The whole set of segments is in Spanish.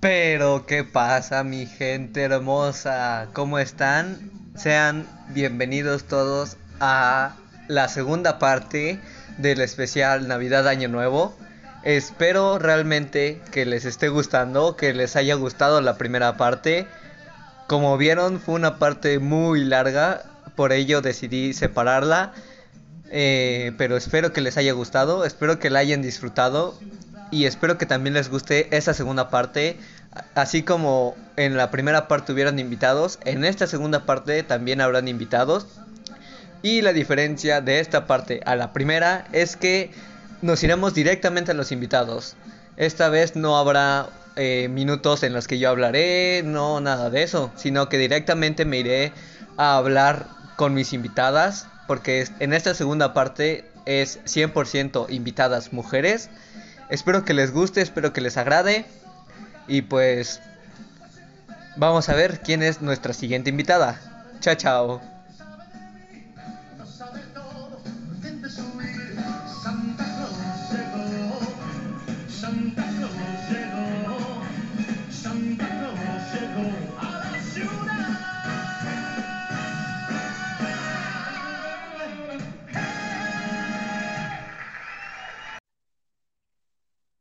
Pero, ¿qué pasa, mi gente hermosa? ¿Cómo están? Sean bienvenidos todos a la segunda parte del especial Navidad Año Nuevo. Espero realmente que les esté gustando, que les haya gustado la primera parte. Como vieron fue una parte muy larga, por ello decidí separarla. Eh, pero espero que les haya gustado, espero que la hayan disfrutado y espero que también les guste esa segunda parte. Así como en la primera parte hubieran invitados, en esta segunda parte también habrán invitados. Y la diferencia de esta parte a la primera es que nos iremos directamente a los invitados. Esta vez no habrá eh, minutos en los que yo hablaré, no nada de eso, sino que directamente me iré a hablar con mis invitadas, porque en esta segunda parte es 100% invitadas mujeres. Espero que les guste, espero que les agrade y pues vamos a ver quién es nuestra siguiente invitada. Chao, chao.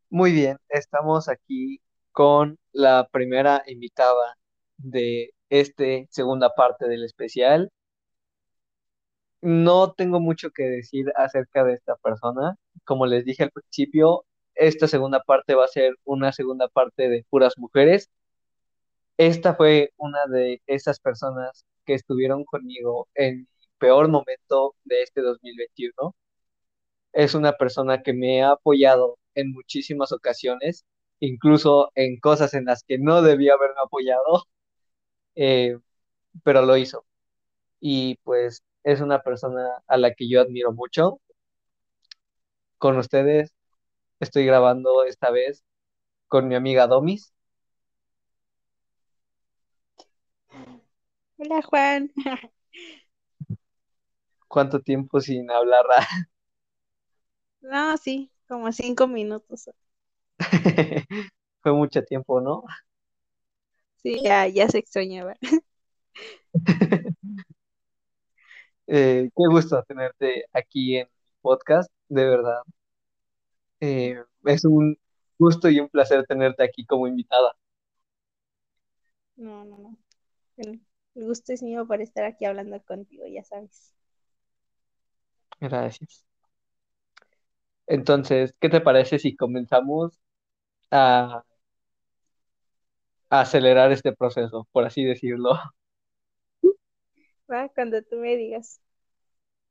Muy bien, estamos aquí con la primera invitada de esta segunda parte del especial. No tengo mucho que decir acerca de esta persona. Como les dije al principio, esta segunda parte va a ser una segunda parte de puras mujeres. Esta fue una de esas personas que estuvieron conmigo en mi peor momento de este 2021. Es una persona que me ha apoyado en muchísimas ocasiones, incluso en cosas en las que no debía haberme apoyado, eh, pero lo hizo. Y pues es una persona a la que yo admiro mucho. Con ustedes estoy grabando esta vez con mi amiga Domis. Hola Juan. ¿Cuánto tiempo sin hablar? no, sí, como cinco minutos. Fue mucho tiempo, ¿no? Sí, ya, ya se extrañaba. Eh, qué gusto tenerte aquí en podcast, de verdad. Eh, es un gusto y un placer tenerte aquí como invitada. No, no, no. El, gusto es mío por estar aquí hablando contigo, ya sabes. Gracias. Entonces, ¿qué te parece si comenzamos a, acelerar este proceso, por así decirlo? Va, cuando tú me digas.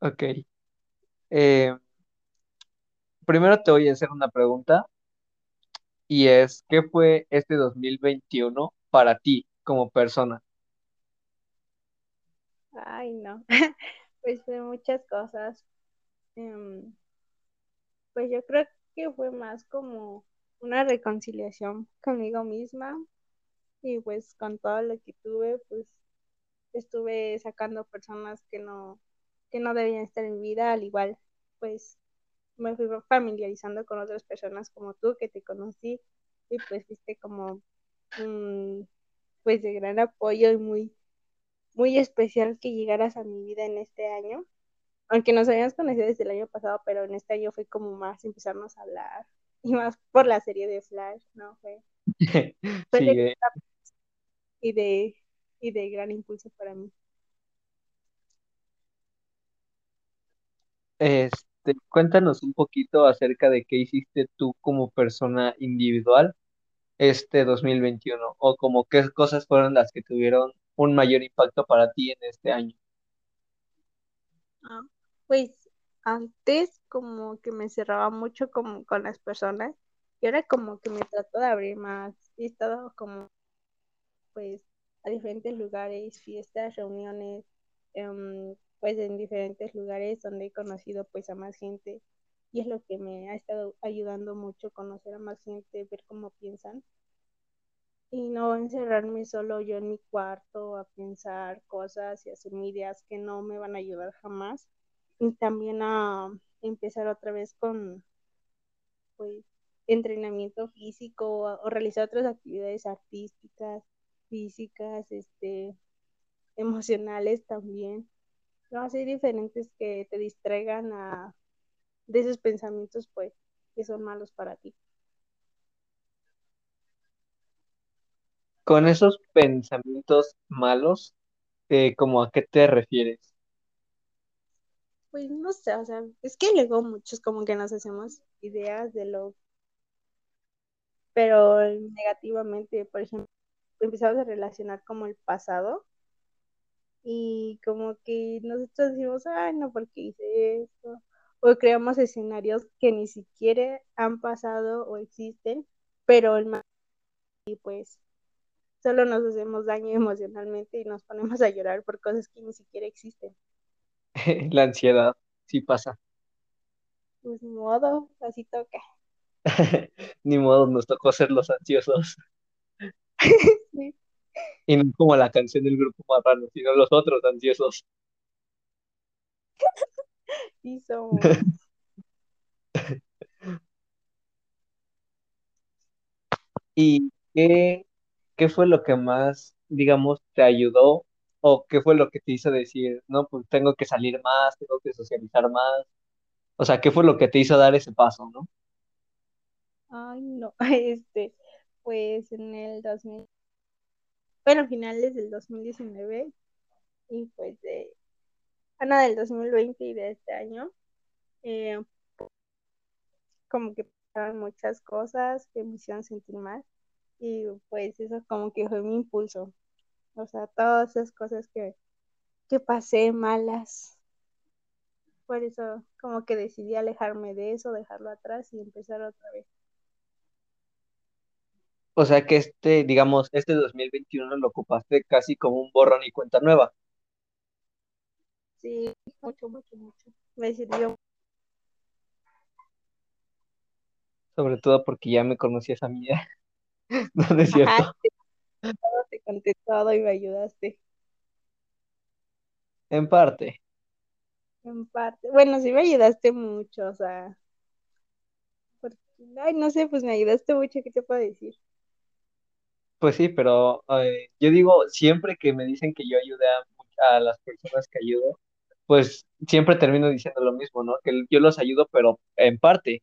Ok. Eh, primero te voy a hacer una pregunta y es, ¿qué fue este 2021 para ti como persona? Ay, no. Pues fue muchas cosas. Em, pues yo creo que fue más como una reconciliación conmigo misma y pues con todo lo que tuve, pues estuve sacando personas que no, que no debían estar en mi vida, al igual pues me fui familiarizando con otras personas como tú que te conocí y pues fuiste como pues de gran apoyo y muy muy especial que llegaras a mi vida en este año aunque nos habíamos conocido desde el año pasado, pero en este año fue como más empezarnos a hablar y más por la serie de Flash, ¿no? Fue, eh. y de y de gran impulso para mí. Este, cuéntanos un poquito acerca de qué hiciste tú como persona individual este 2021 o como qué cosas fueron las que tuvieron un mayor impacto para ti en este año. Ah, pues antes como que me cerraba mucho como con las personas y ahora como que me trato de abrir más. He estado como pues a diferentes lugares, fiestas, reuniones, em, pues en diferentes lugares donde he conocido pues a más gente y es lo que me ha estado ayudando mucho conocer a más gente, ver cómo piensan. y no encerrarme solo yo en mi cuarto a pensar cosas y hacerme ideas que no me van a ayudar jamás. Y también a empezar otra vez con pues entrenamiento físico o, realizar otras actividades artísticas, físicas, este, emocionales también. No, así diferentes que te distraigan a, de esos pensamientos pues que son malos para ti. Con esos pensamientos malos, eh, ¿cómo a qué te refieres? Pues no sé, o sea, es que luego muchos como que nos hacemos ideas de lo, pero negativamente, por ejemplo, empezamos a relacionar como el pasado y como que nosotros decimos, ay, no, ¿por qué hice esto? O creamos escenarios que ni siquiera han pasado o existen, pero el mal y pues solo nos hacemos daño emocionalmente y nos ponemos a llorar por cosas que ni siquiera existen. La ansiedad, sí pasa. Pues ni modo, así toca. Ni modo, nos tocó ser los ansiosos. Sí, Y no como la canción del grupo Marrano, sino los otros ansiosos. sí somos. ¿Y qué, qué fue lo que más, digamos, te ayudó? ¿O qué fue lo que te hizo decir, no, pues tengo que salir más, tengo que socializar más? O sea, ¿qué fue lo que te hizo dar ese paso, no? Ay, no, este, pues en el 2000, bueno, finales del 2019 y pues de, Ana del 2020 y de este año, eh, como que pasaron muchas cosas que me hicieron sentir mal y pues eso como que fue mi impulso, o sea, todas esas cosas que, que pasé malas, por eso como que decidí alejarme de eso, dejarlo atrás y empezar otra vez. O sea, que este, digamos, este 2021 lo ocupaste casi como un borrón y cuenta nueva, Sí, mucho, mucho, mucho. Me sirvió. sobre todo porque ya me conocías a mí, no, no es Ajá, cierto, te conté todo y me ayudaste en parte. en parte. Bueno, sí me ayudaste mucho, o sea, porque, ay, no sé, pues me ayudaste mucho, ¿qué te puedo decir? Pues sí, pero eh, yo digo, siempre que me dicen que yo ayudé a, a las personas que ayudo, pues siempre termino diciendo lo mismo, ¿no? Que yo los ayudo, pero en parte,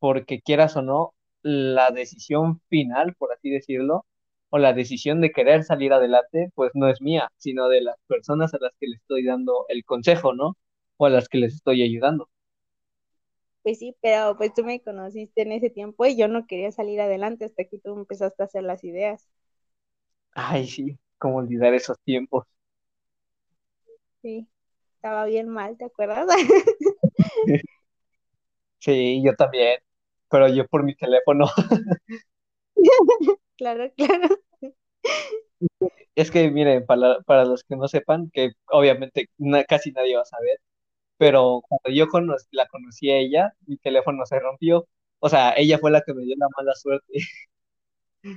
porque quieras o no, la decisión final, por así decirlo, o la decisión de querer salir adelante, pues no es mía, sino de las personas a las que les estoy dando el consejo, ¿no? O a las que les estoy ayudando. Pues sí, pero pues tú me conociste en ese tiempo y yo no quería salir adelante hasta que tú empezaste a hacer las ideas. Ay, sí, cómo olvidar esos tiempos. Sí, estaba bien mal, ¿te acuerdas? Sí, yo también, pero yo por mi teléfono. Claro, claro. Es que, miren, para, para los que no sepan, que obviamente na- casi nadie va a saber, pero cuando yo cono- la conocí a ella, mi teléfono se rompió. O sea, ella fue la que me dio la mala suerte.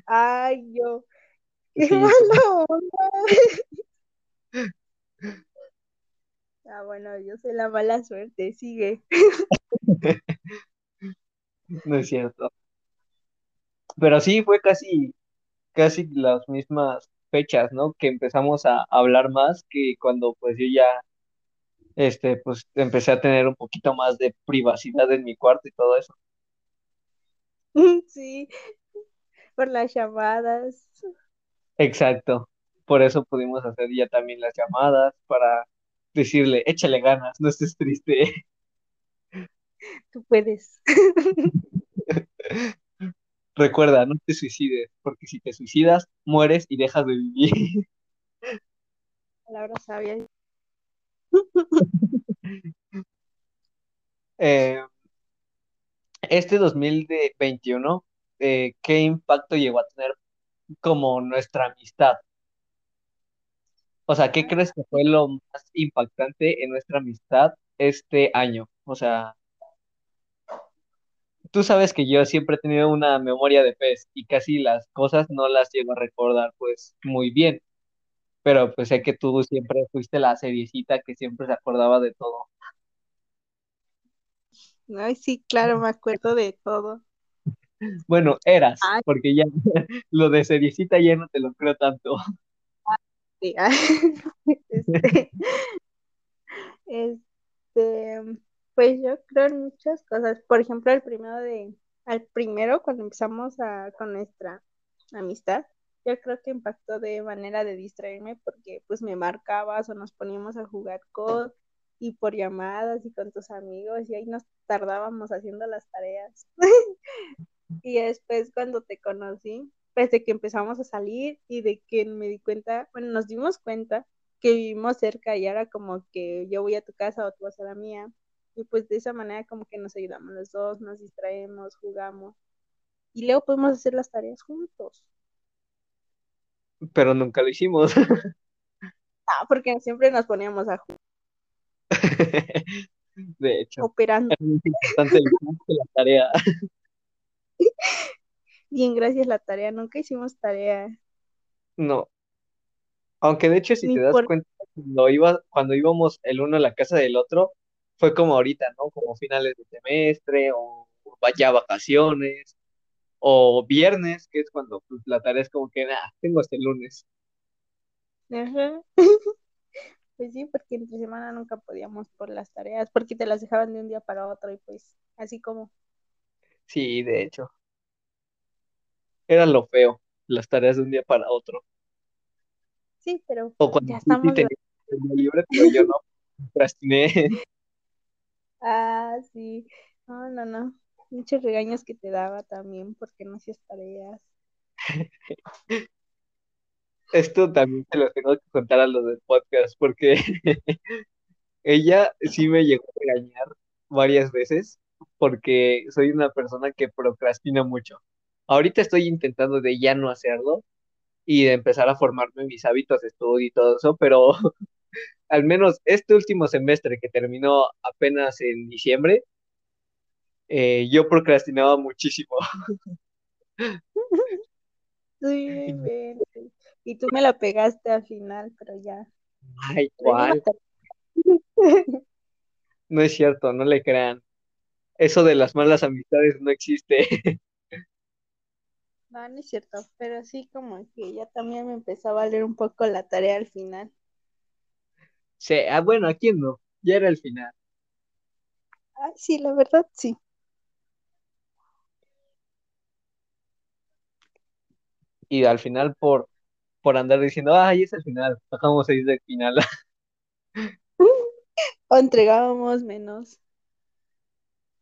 Ay, yo, qué Sí, mala onda. Ah, bueno, yo soy la mala suerte, sigue. no es cierto. Pero sí, fue casi, casi las mismas fechas, ¿no? Que empezamos a hablar más que cuando pues yo ya, este, pues empecé a tener un poquito más de privacidad en mi cuarto y todo eso. Sí, por las llamadas. Exacto. Por eso pudimos hacer ya también las llamadas para decirle, échale ganas, no estés triste. Tú puedes. Recuerda, no te suicides, porque si te suicidas, mueres y dejas de vivir. Palabras sabias. Eh, este 2021, eh, ¿qué impacto llegó a tener como nuestra amistad? O sea, ¿qué crees que fue lo más impactante en nuestra amistad este año? O sea, tú sabes que yo siempre he tenido una memoria de pez y casi las cosas no las llego a recordar pues muy bien, pero pues sé que tú siempre fuiste la seriecita que siempre se acordaba de todo. Ay, sí, claro, me acuerdo de todo. Bueno, eras, Ay, porque ya lo de seriecita ya no te lo creo tanto. sí, ay, este, este, pues yo creo en muchas cosas. Por ejemplo, el primero de, al primero, cuando empezamos a, con nuestra amistad, yo creo que impactó de manera de distraerme porque pues me marcabas o nos poníamos a jugar con y por llamadas y con tus amigos y ahí nos tardábamos haciendo las tareas. Y después cuando te conocí, pues de que empezamos a salir y de que me di cuenta, bueno, nos dimos cuenta que vivimos cerca y ahora como que yo voy a tu casa o tú vas a la mía. Y pues de esa manera como que nos ayudamos los dos, nos distraemos, jugamos. Y luego podemos hacer las tareas juntos. Pero nunca lo hicimos. Ah, porque siempre nos poníamos a jugar, De hecho, operando. es muy importante la tarea. Bien, gracias la tarea. Nunca hicimos tarea. No, aunque de hecho si Ni te das por... cuenta, cuando iba, cuando íbamos el uno a la casa del otro, fue como ahorita, ¿no? Como finales de semestre o ya vacaciones o viernes, que es cuando pues, la tarea es como que, nada, tengo hasta el lunes. Ajá. Pues sí, porque entre semana nunca podíamos por las tareas, porque te las dejaban de un día para otro y pues así como, Sí, de hecho, era lo feo, las tareas de un día para otro. sí, pero O cuando ya sí estamos, el día libre, pero yo no, procrastiné. ah, sí, no, no, no, muchos regaños que te daba también porque no hacías tareas. Esto también te lo tengo que contar a los del podcast, porque ella sí me llegó a regañar varias veces, porque soy una persona que procrastina mucho. Ahorita estoy intentando de ya no hacerlo y de empezar a formarme mis hábitos de estudio y todo eso, pero al menos este último semestre que terminó apenas en diciembre, eh, yo procrastinaba muchísimo. Sí. Y tú me la pegaste al final, pero ya, Ay, ¿cuál? No es cierto, no le crean. Eso de las malas amistades no existe. No, no es cierto, pero sí como que ya también me empezó a valer un poco la tarea al final. Sí, ah, bueno, ¿a quién no? Ya era el final. Ah, sí, la verdad, sí. Y al final por, por andar diciendo, ay, es el final, bajamos seis del final. O entregábamos menos.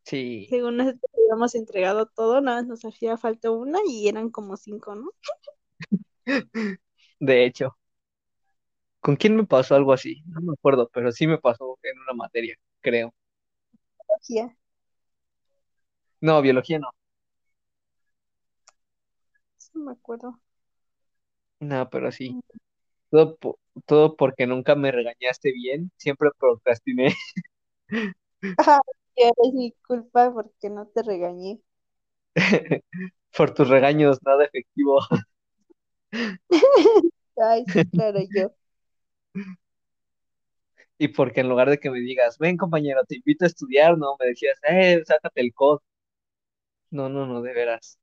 Sí, Según nosotros habíamos entregado todo, nada más nos hacía falta una y eran como cinco, ¿no? de hecho. ¿Con quién me pasó algo así? No me acuerdo, pero sí me pasó en una materia, creo. Biología. No, biología no. Sí, me acuerdo. No, pero sí. Todo, po- todo porque nunca me regañaste bien, siempre procrastiné. Ya es mi culpa porque no te regañé. Por tus regaños, nada efectivo. Ay, sí, claro, yo. Y porque en lugar de que me digas, ven compañero, te invito a estudiar, no, me decías, eh, sácate el COD. No, no, no, de veras.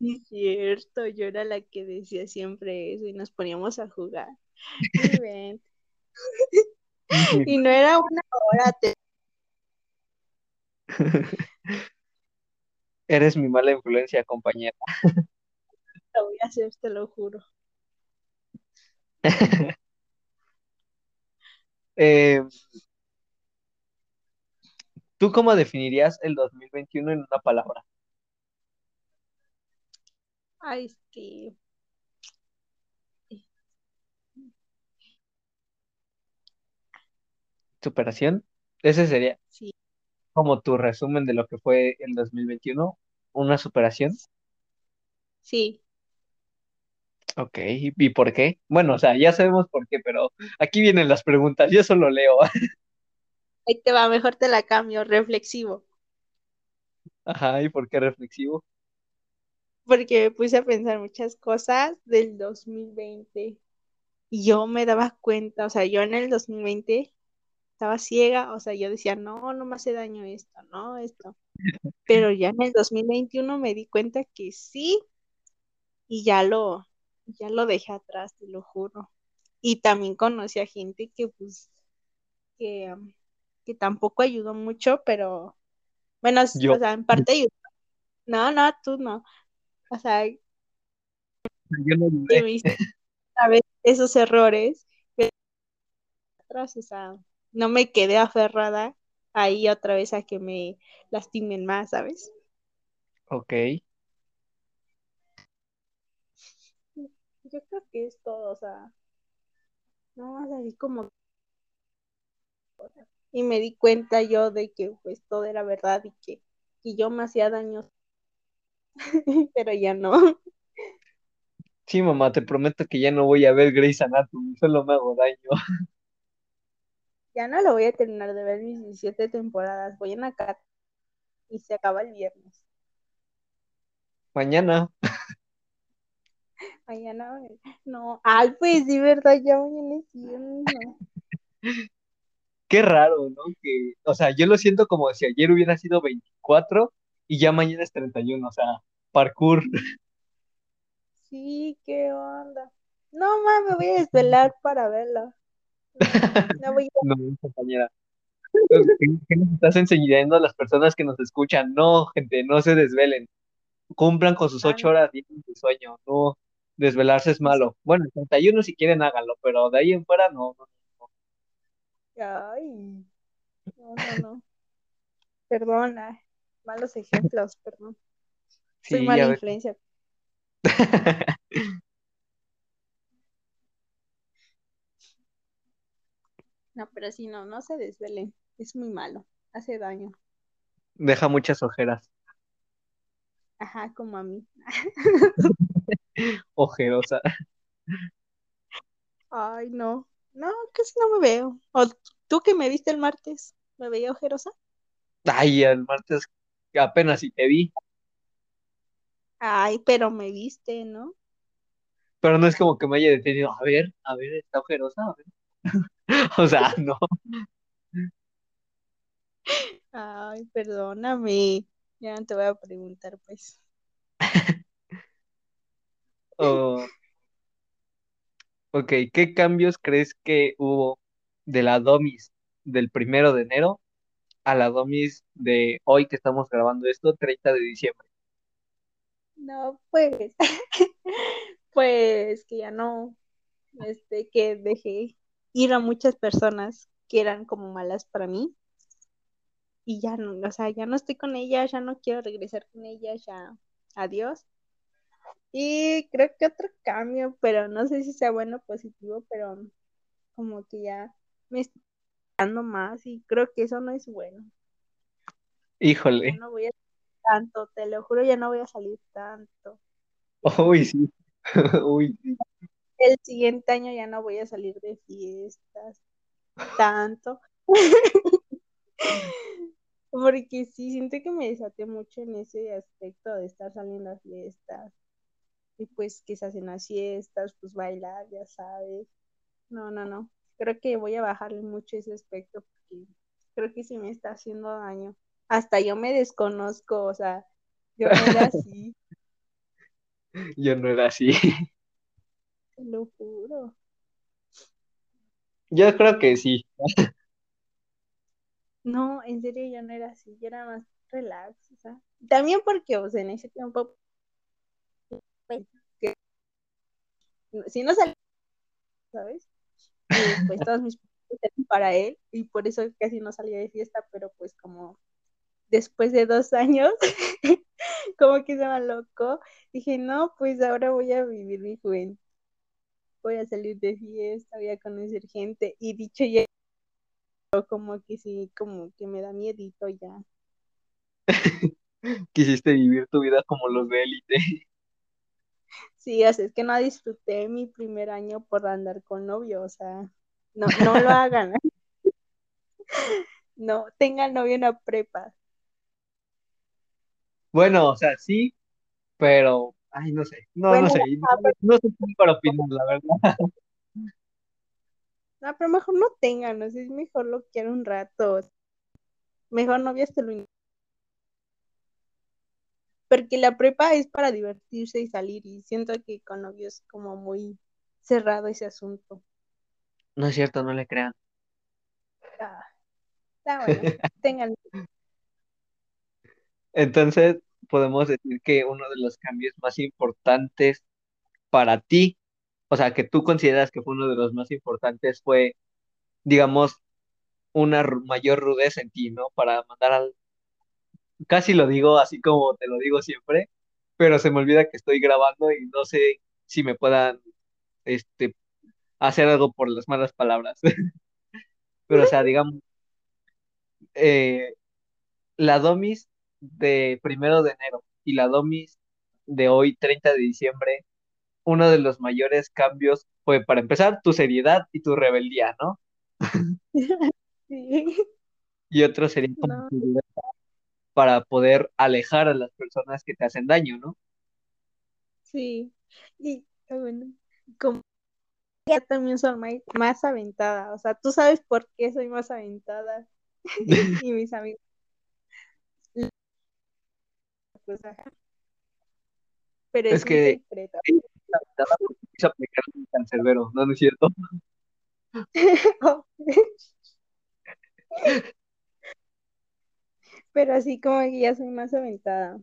Es cierto, yo era la que decía siempre eso y nos poníamos a jugar. Y ven. Y no era una hora, te Eres mi mala influencia, compañera. lo voy a hacer, te lo juro. Eh, ¿tú cómo definirías el 2021 en una palabra? Ay, sí. ¿Superación? Ese sería Sí, como tu resumen de lo que fue el 2021, una superación. sí. Ok, ¿y por qué? Bueno, o sea, ya sabemos por qué, pero aquí vienen las preguntas, yo solo leo. Ahí te va, mejor te la cambio, reflexivo. Ajá, ¿y por qué reflexivo? porque me puse a pensar muchas cosas del 2020 y yo me daba cuenta, o sea, yo en el 2020 estaba ciega, o sea, yo decía, no, no me hace daño esto, no, esto. Pero ya en el 2021 me di cuenta que sí y ya lo, ya lo dejé atrás, te lo juro. Y también conocí a gente que pues, que, um, que tampoco ayudó mucho, pero bueno, o Yo, sea, en parte ayudó. No, no, tú no. O sea, yo no que me hice esos errores que atrás, o sea, no me quedé aferrada ahí otra vez a que me lastimen más, ¿sabes? Ok. Yo creo que es todo, o sea, no más así como y me di cuenta yo de que pues todo era verdad y que, que yo me hacía daño, pero ya no. Sí, mamá, te prometo que ya no voy a ver Grey's Anatomy, solo me hago daño. Ya no lo voy a terminar de ver mis 17 temporadas, voy en acá y se acaba el viernes. Mañana. Mañana, no, ay, pues sí, verdad, ya mañana es. Qué raro, ¿no? Que, o sea, yo lo siento como si ayer hubiera sido 24 y ya mañana es 31, o sea, parkour. Sí, qué onda. No, mames, me voy a desvelar para verlo. No voy a... No, compañera. ¿Qué, qué nos estás enseñando a las personas que nos escuchan? No, gente, no se desvelen. Cumplan con sus ocho horas de sueño. No, desvelarse es malo. Bueno, el 31 si quieren háganlo, pero de ahí en fuera no. no. Ay, no, no, no. Perdona. Malos ejemplos, perdón. Soy Sí, mala ya ves. influencia. No, pero sí, no, no se desvelen. Es muy malo. Hace daño. Deja muchas ojeras. Ajá, como a mí. Ojerosa. Ay, no. No, casi no me veo. O tú que me viste el martes, ¿me veía ojerosa? Ay, el martes apenas si te vi. Ay, pero me viste, ¿no? Pero no es como que me haya detenido. A ver, a ver, está ojerosa. A ver. O sea, no. Ay, perdóname. Ya no te voy a preguntar, pues. Oh, ok, ¿qué cambios crees que hubo de la Domis del primero de enero a la Domis de hoy que estamos grabando esto, 30 de diciembre? No, pues. Pues que ya no. Este, que dejé ir a muchas personas que eran como malas para mí. Y ya no, o sea, ya no estoy con ellas, ya no quiero regresar con ellas, ya. Adiós. Y creo que otro cambio, pero no sé si sea bueno o positivo, pero como que ya me estoy dando más y creo que eso no es bueno. Ya Híjole. no voy a salir tanto, te lo juro, ya no voy a salir tanto. Uy, sí. Uy. El siguiente año ya no voy a salir de fiestas tanto. Porque sí, siento que me desaté mucho en ese aspecto de estar saliendo a fiestas. Y pues que se hacen las fiestas, pues bailar, ya sabes. No, no, no. Creo que voy a bajarle mucho ese aspecto porque creo que sí me está haciendo daño. Hasta yo me desconozco, o sea, yo no era así, Yo no era así. te lo juro. Yo creo que sí. No, en serio yo no era así, yo era más relax, o sea. También porque, o sea, en ese tiempo, pues, si no salía, ¿sabes? Pues todos mis para él y por eso casi no salía de fiesta, pero pues como después de dos años, como que se me alocó, dije, no, pues ahora voy a vivir mi juventud, voy a salir de fiesta, voy a conocer gente y dicho ya, como que sí, como que me da miedito ya. Quisiste vivir tu vida como los de élite. Sí, sea, es que no disfruté mi primer año por andar con novio, o sea, no, no lo hagan. No, tengan novio en la prepa. Bueno, o sea, sí, pero, ay, no sé, no, no sé, pero, no sé para opinar, la verdad. no, pero mejor no tengan, o sea, es mejor lo quiero un rato. Mejor novia hasta lo Porque la prepa es para divertirse y salir, y siento que con novios es como muy cerrado ese asunto. No es cierto, no le crean. Ah, está bueno, tengan. Entonces, podemos decir que uno de los cambios más importantes para ti, o sea, que tú consideras que fue uno de los más importantes, fue, digamos, una mayor rudeza en ti, ¿no? Para mandar al... Casi lo digo así como te lo digo siempre, pero se me olvida que estoy grabando y no sé si me puedan, este, hacer algo por las malas palabras. Pero, o sea, digamos, eh, la domis de primero de enero y la domis de hoy, 30 de diciembre, uno de los mayores cambios fue, para empezar, tu seriedad y tu rebeldía, ¿no? Sí, Y otro sería como no, tu libertad para poder alejar a las personas que te hacen daño, ¿no? sí. Y ah, bueno, como ya también soy más aventada, o sea, tú sabes por qué soy más aventada y mis amigos, pues, pero Es es que secreto. ella está aventada porque quiso aplicar un cancerbero, ¿no? ¿No es cierto? Pero así como que ya soy más aventada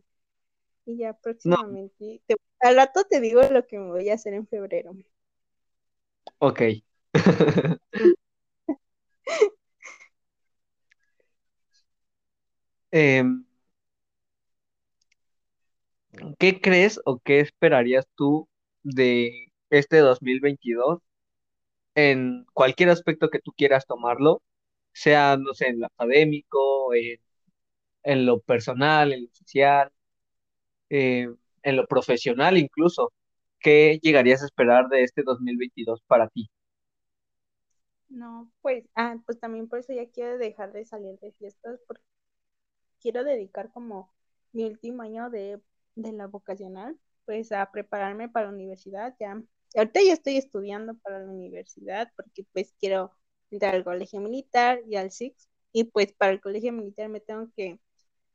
y ya No, próximamente, te- al rato te digo lo que me voy a hacer en febrero. ok. Em, ¿qué crees o qué esperarías tú de este 2022 en cualquier aspecto que tú quieras tomarlo, sea, no sé, en lo académico, en, en lo personal, en lo social, eh, en lo profesional incluso? ¿Qué llegarías a esperar de este 2022 para ti? No, pues, ah, pues también por eso ya quiero dejar de salir de fiestas porque quiero dedicar como mi último año de, de la vocacional, pues a prepararme para la universidad. Ya, ahorita ya estoy estudiando para la universidad porque pues quiero entrar al colegio militar y al SIX y pues para el colegio militar me tengo que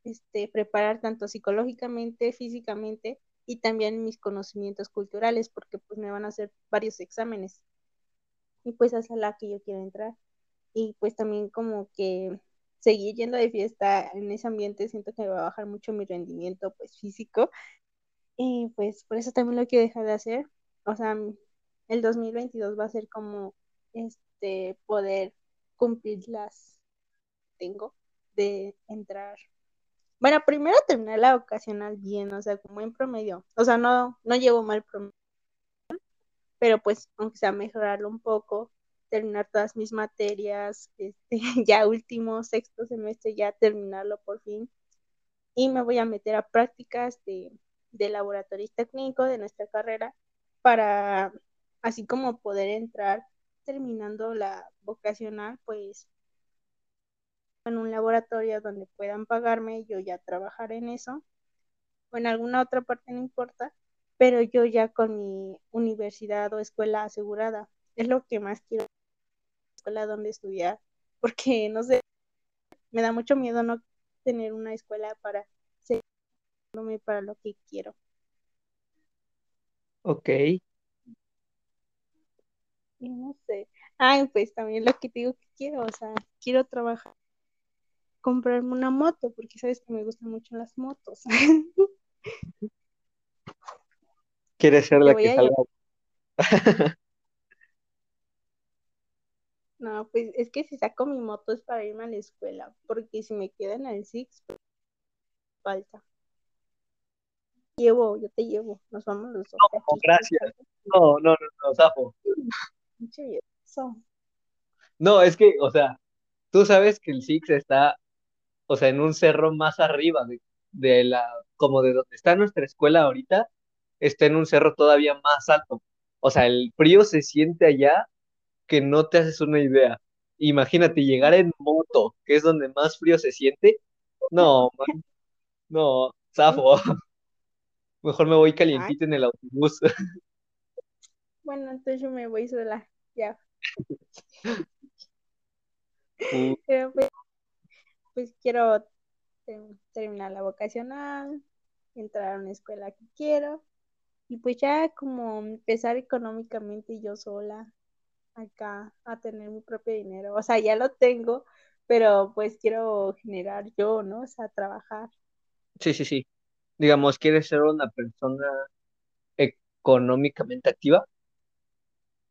este, preparar tanto psicológicamente, físicamente y también mis conocimientos culturales porque pues me van a hacer varios exámenes y pues es la que yo quiero entrar. Y pues también como que seguir yendo de fiesta en ese ambiente siento que va a bajar mucho mi rendimiento pues físico y pues por eso también lo quiero dejar de hacer. O sea, el 2022 va a ser como este poder cumplir las tengo de entrar. Bueno, primero terminar la vocacional bien, o sea, como en promedio. O sea, no, no llevo mal promedio pero pues aunque sea mejorarlo un poco, terminar todas mis materias, este, ya último, sexto semestre, ya terminarlo por fin. Y me voy a meter a prácticas de, de laboratorista técnico de nuestra carrera para así como poder entrar terminando la vocacional, pues en un laboratorio donde puedan pagarme, yo ya trabajar en eso, o en alguna otra parte no importa, pero yo ya con mi universidad o escuela asegurada. Es lo que más quiero, escuela donde estudiar, porque no sé, me da mucho miedo no tener una escuela para seguirme para lo que quiero. Ok, Y no sé. Ay, pues también lo que te digo que quiero, o sea, quiero trabajar, comprarme una moto, porque sabes que me gustan mucho las motos. ¿quieres ser la que salga? No, pues es que si saco mi moto es para irme a la escuela, porque si me quedo en el Six, pues, falta. Llevo, yo te llevo, nos vamos los dos No, gracias. No, no, no, no, Zafo. Mucho bien. No, es que, o sea, tú sabes que el Six está, o sea, en un cerro más arriba de, de la, como de donde está nuestra escuela ahorita, está en un cerro todavía más alto. O sea, el frío se siente allá que no te haces una idea. Imagínate llegar en moto, que es donde más frío se siente. No, man, no. Zafo. Mejor me voy calientito en el autobús. bueno, entonces yo me voy sola. Ya. Uh, Pero pues, pues quiero ter- terminar la vocacional, entrar a una escuela que quiero y pues ya como empezar económicamente yo sola acá a tener mi propio dinero. O sea, ya lo tengo, pero pues quiero generar yo, ¿no? O sea, trabajar. sí, sí, sí. Digamos, ¿quieres ser una persona económicamente activa?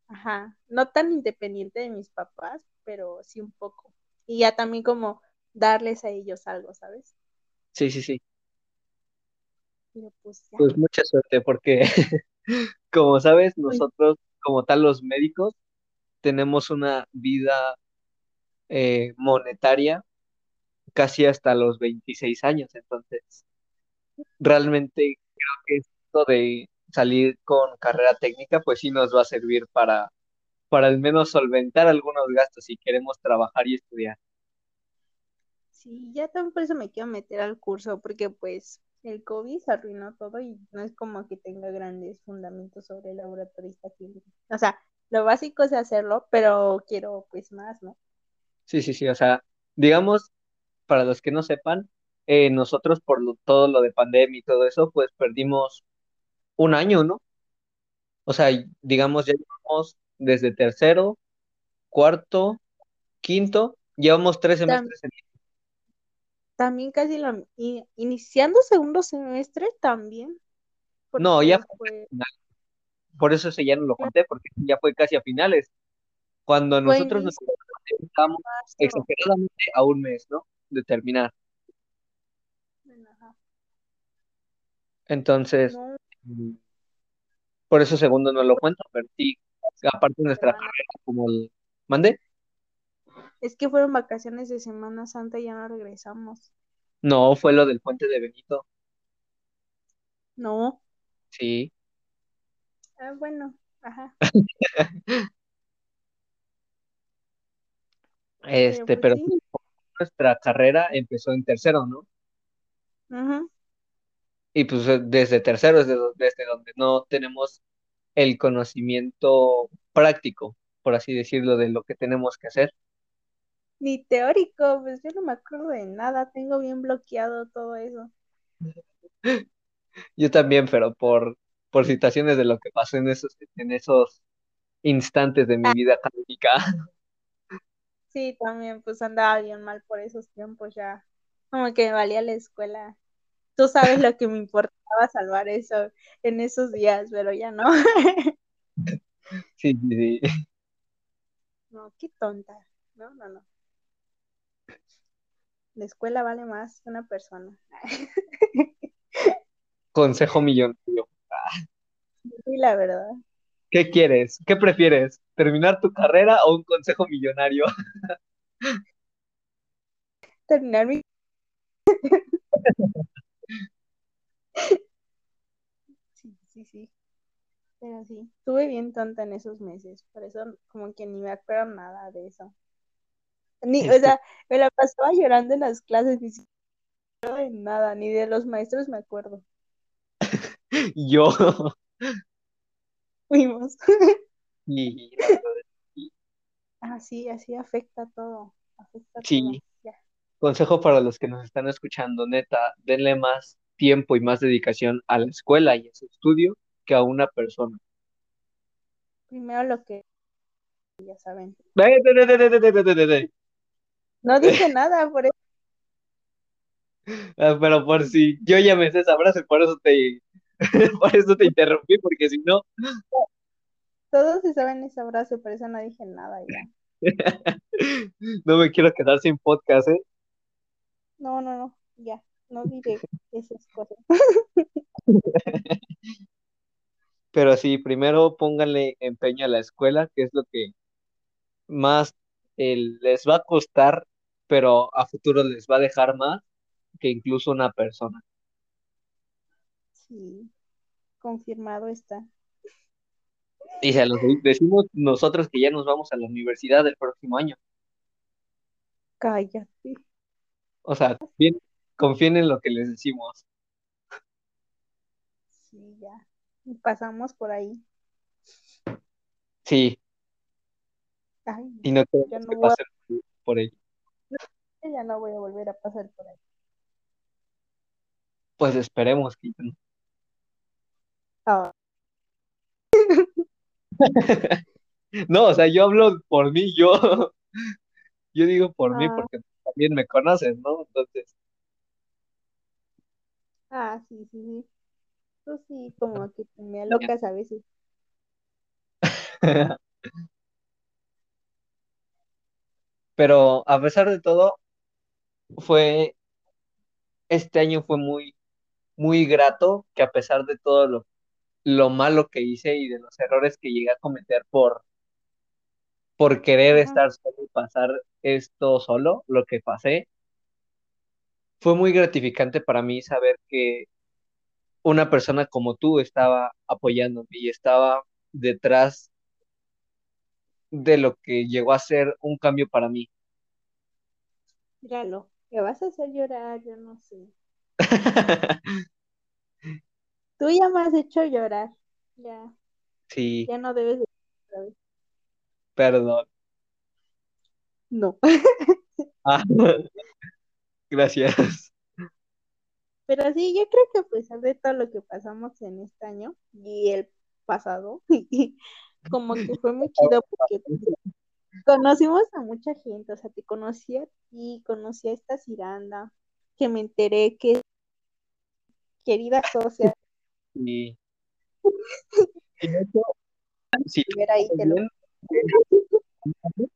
Ajá. No tan independiente de mis papás, pero sí un poco. Y ya también como darles a ellos algo, ¿sabes? Sí, sí, sí. Pero pues ya. Pues mucha suerte, porque como sabes, nosotros, como tal, los médicos, tenemos una vida eh, monetaria casi hasta los 26 años. Entonces, realmente creo que esto de salir con carrera técnica, pues sí nos va a servir para, para al menos solventar algunos gastos si queremos trabajar y estudiar. Sí, ya también por eso me quiero meter al curso, porque pues el COVID se arruinó todo y no es como que tenga grandes fundamentos sobre el laboratorista clínico. O sea, lo básico es hacerlo, pero quiero pues más, ¿no? Sí, sí, sí. O sea, digamos, para los que no sepan, eh, nosotros por lo- todo lo de pandemia y todo eso, pues perdimos un año, ¿no? O sea, digamos, ya llevamos desde tercero, cuarto, quinto, llevamos tres semestres en... también casi lo, y- iniciando segundo semestre también, No, ya fue. Por eso ese ya no lo conté, porque ya fue casi a finales. Cuando fue nosotros nos estábamos exageradamente a un mes, ¿no? De terminar. Ajá. Entonces, No, mm, por eso segundo no lo cuento, pero sí, aparte de nuestra carrera, como el... ¿Mande? Es que fueron vacaciones de Semana Santa y ya no regresamos. No, fue lo del puente de Benito. No. Sí. Ah, bueno, ajá. Este, Pero pero pues sí. nuestra carrera empezó en tercero, ¿no? Ujú. Y pues eh, desde tercero es de do- desde donde no tenemos el conocimiento práctico, por así decirlo, de lo que tenemos que hacer. Ni teórico, pues yo no me acuerdo de nada, tengo bien bloqueado todo eso. Yo también, pero por, por situaciones de lo que pasó en esos, en esos instantes de mi vida académica. Sí, también pues andaba bien mal por esos tiempos ya. Como que me valía la escuela. Tú sabes lo que me importaba salvar eso en esos días, pero ya no. Sí, sí, sí. No, qué tonta. No, no, no. La escuela vale más que una persona. Consejo millonario. Sí, la verdad. ¿Qué quieres? ¿Qué prefieres? ¿Terminar tu carrera o un consejo millonario? Terminar mi... Sí, sí, sí. Pero sí, estuve bien tonta en esos meses, por eso como que ni me acuerdo nada de eso. Ni, o sea, me la pasaba llorando en las clases, ni siquiera de nada, ni de los maestros me acuerdo. yo. Fuimos. Y es que Así, así afecta todo, afecta todo. sí, Ya. consejo para los que nos están escuchando, neta, denle más tiempo y más dedicación a la escuela y a su estudio que a una persona. Primero lo que ya saben. No dije nada, por eso Ah, Pero por si yo ya me sé esa frase, por eso te, por eso te interrumpí, porque si no, todos se saben ese abrazo, por eso no dije nada ya. no me quiero quedar sin podcast, ¿eh? No, no, no, ya, no diré esas cosas. Pero sí, primero pónganle empeño a la escuela, que es lo que más eh, les va a costar, pero a futuro les va a dejar más que incluso una persona. Sí, confirmado está. Y se los decimos nosotros que ya nos vamos a la universidad el próximo año. Cállate. O sea, bien, confíen en lo que les decimos. Sí, ya. Pasamos por ahí. Sí, Ay, y no queremos no que voy pasen por ya no voy a volver a pasar por ahí. Pues esperemos que no. Ah, No, o sea, yo hablo por mí, yo, yo digo por mí Ah. porque también me conoces, ¿no? Entonces, ah, sí, sí, sí. Tú sí, como que me alocas a veces. pero a pesar de todo, fue, este año fue muy, muy grato, que a pesar de todo lo, lo malo que hice y de los errores que llegué a cometer por, por querer estar solo y pasar esto solo, lo que pasé, fue muy gratificante para mí saber que una persona como tú estaba apoyándome y estaba detrás de lo que llegó a ser un cambio para mí. Míralo, me vas a hacer llorar, yo no sé. Tú ya me has hecho llorar. Ya, Sí, ya no debes de perdón. No. Ah, gracias. Pero sí, yo creo que a pesar de todo lo que pasamos en este año y el pasado, como que fue muy chido porque conocimos a mucha gente, o sea, te conocí a ti, conocí a esta Ciranda, que me enteré que querida socia, Y, y hecho, si ahí te lo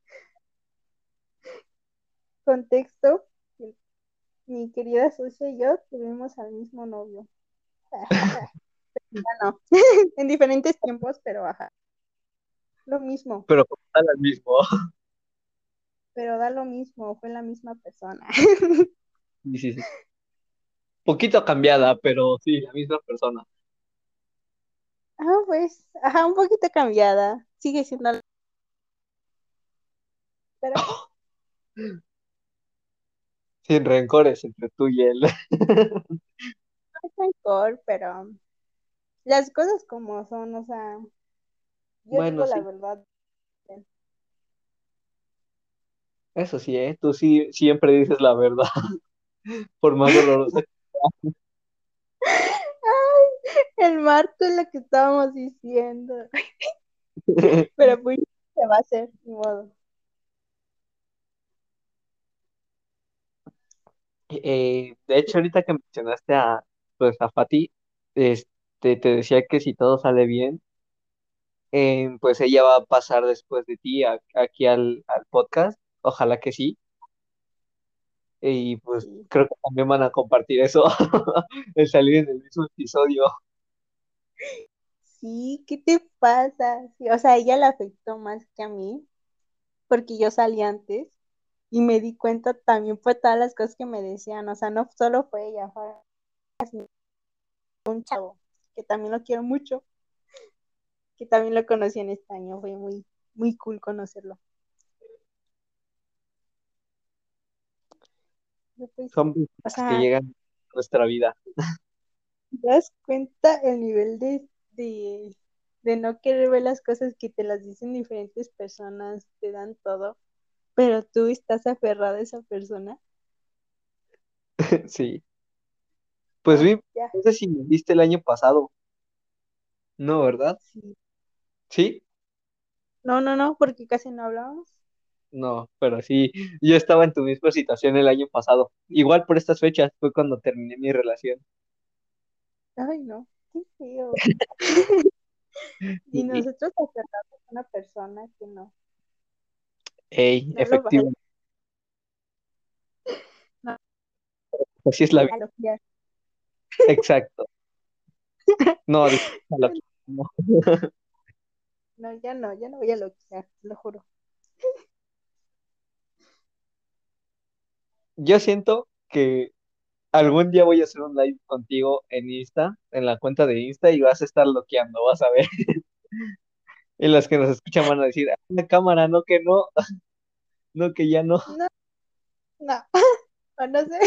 contexto, mi querida socia y yo tuvimos al mismo novio. No, en diferentes tiempos, pero ajá. Lo mismo, pero da lo mismo. pero da lo mismo, fue la misma persona. Sí, sí, sí. Poquito cambiada, pero sí, la misma persona. Ah, pues, ajá, un poquito cambiada. Sigue siendo. la- Pero Sin rencores entre tú y él. no es rencor, pero las cosas como son, o sea, yo Bueno, digo la sí. verdad. Eso sí, ¿eh? Tú sí siempre dices la verdad, por más dolorosa. El marco es lo que estábamos diciendo. Pero pues se va a hacer, ni modo. Eh, de hecho, ahorita que mencionaste a, pues, a Fati, este, te decía que si todo sale bien, eh, pues ella va a pasar después de ti a- aquí al, al podcast. Ojalá que sí. Y pues creo que también van a compartir eso, el salir en el mismo episodio. Sí, ¿qué te pasa? Sí, o sea, ella le afectó más que a mí, porque yo salí antes y me di cuenta también por todas las cosas que me decían. O sea, no solo fue ella, fue un chavo que también lo quiero mucho, que también lo conocí en este año. Fue muy, muy cool conocerlo. Yo, pues, Son o sea, que llegan a nuestra vida. ¿Te das cuenta el nivel de, de, de no querer ver las cosas que te las dicen diferentes personas, te dan todo, pero tú estás aferrada a esa persona? Sí. Pues Ah, vi, no sé si me viste el año pasado. No, ¿verdad? sí. ¿Sí? No, no, no, porque casi no hablábamos. No, pero sí, yo estaba en tu misma situación el año pasado. Igual por estas fechas fue cuando terminé mi relación. Ay, no, qué feo. Y nosotros aferramos a una persona que no, ey, no efectivamente, No, así es la vida. Exacto. No, no. No, ya no, ya no voy a loquear, lo juro. Yo siento que algún día voy a hacer un live contigo en Insta, en la cuenta de Insta, y vas a estar bloqueando, vas a ver. Y los que nos escuchan van a decir, "Ah, la cámara, no que no, no que ya no. No, no, o no sé,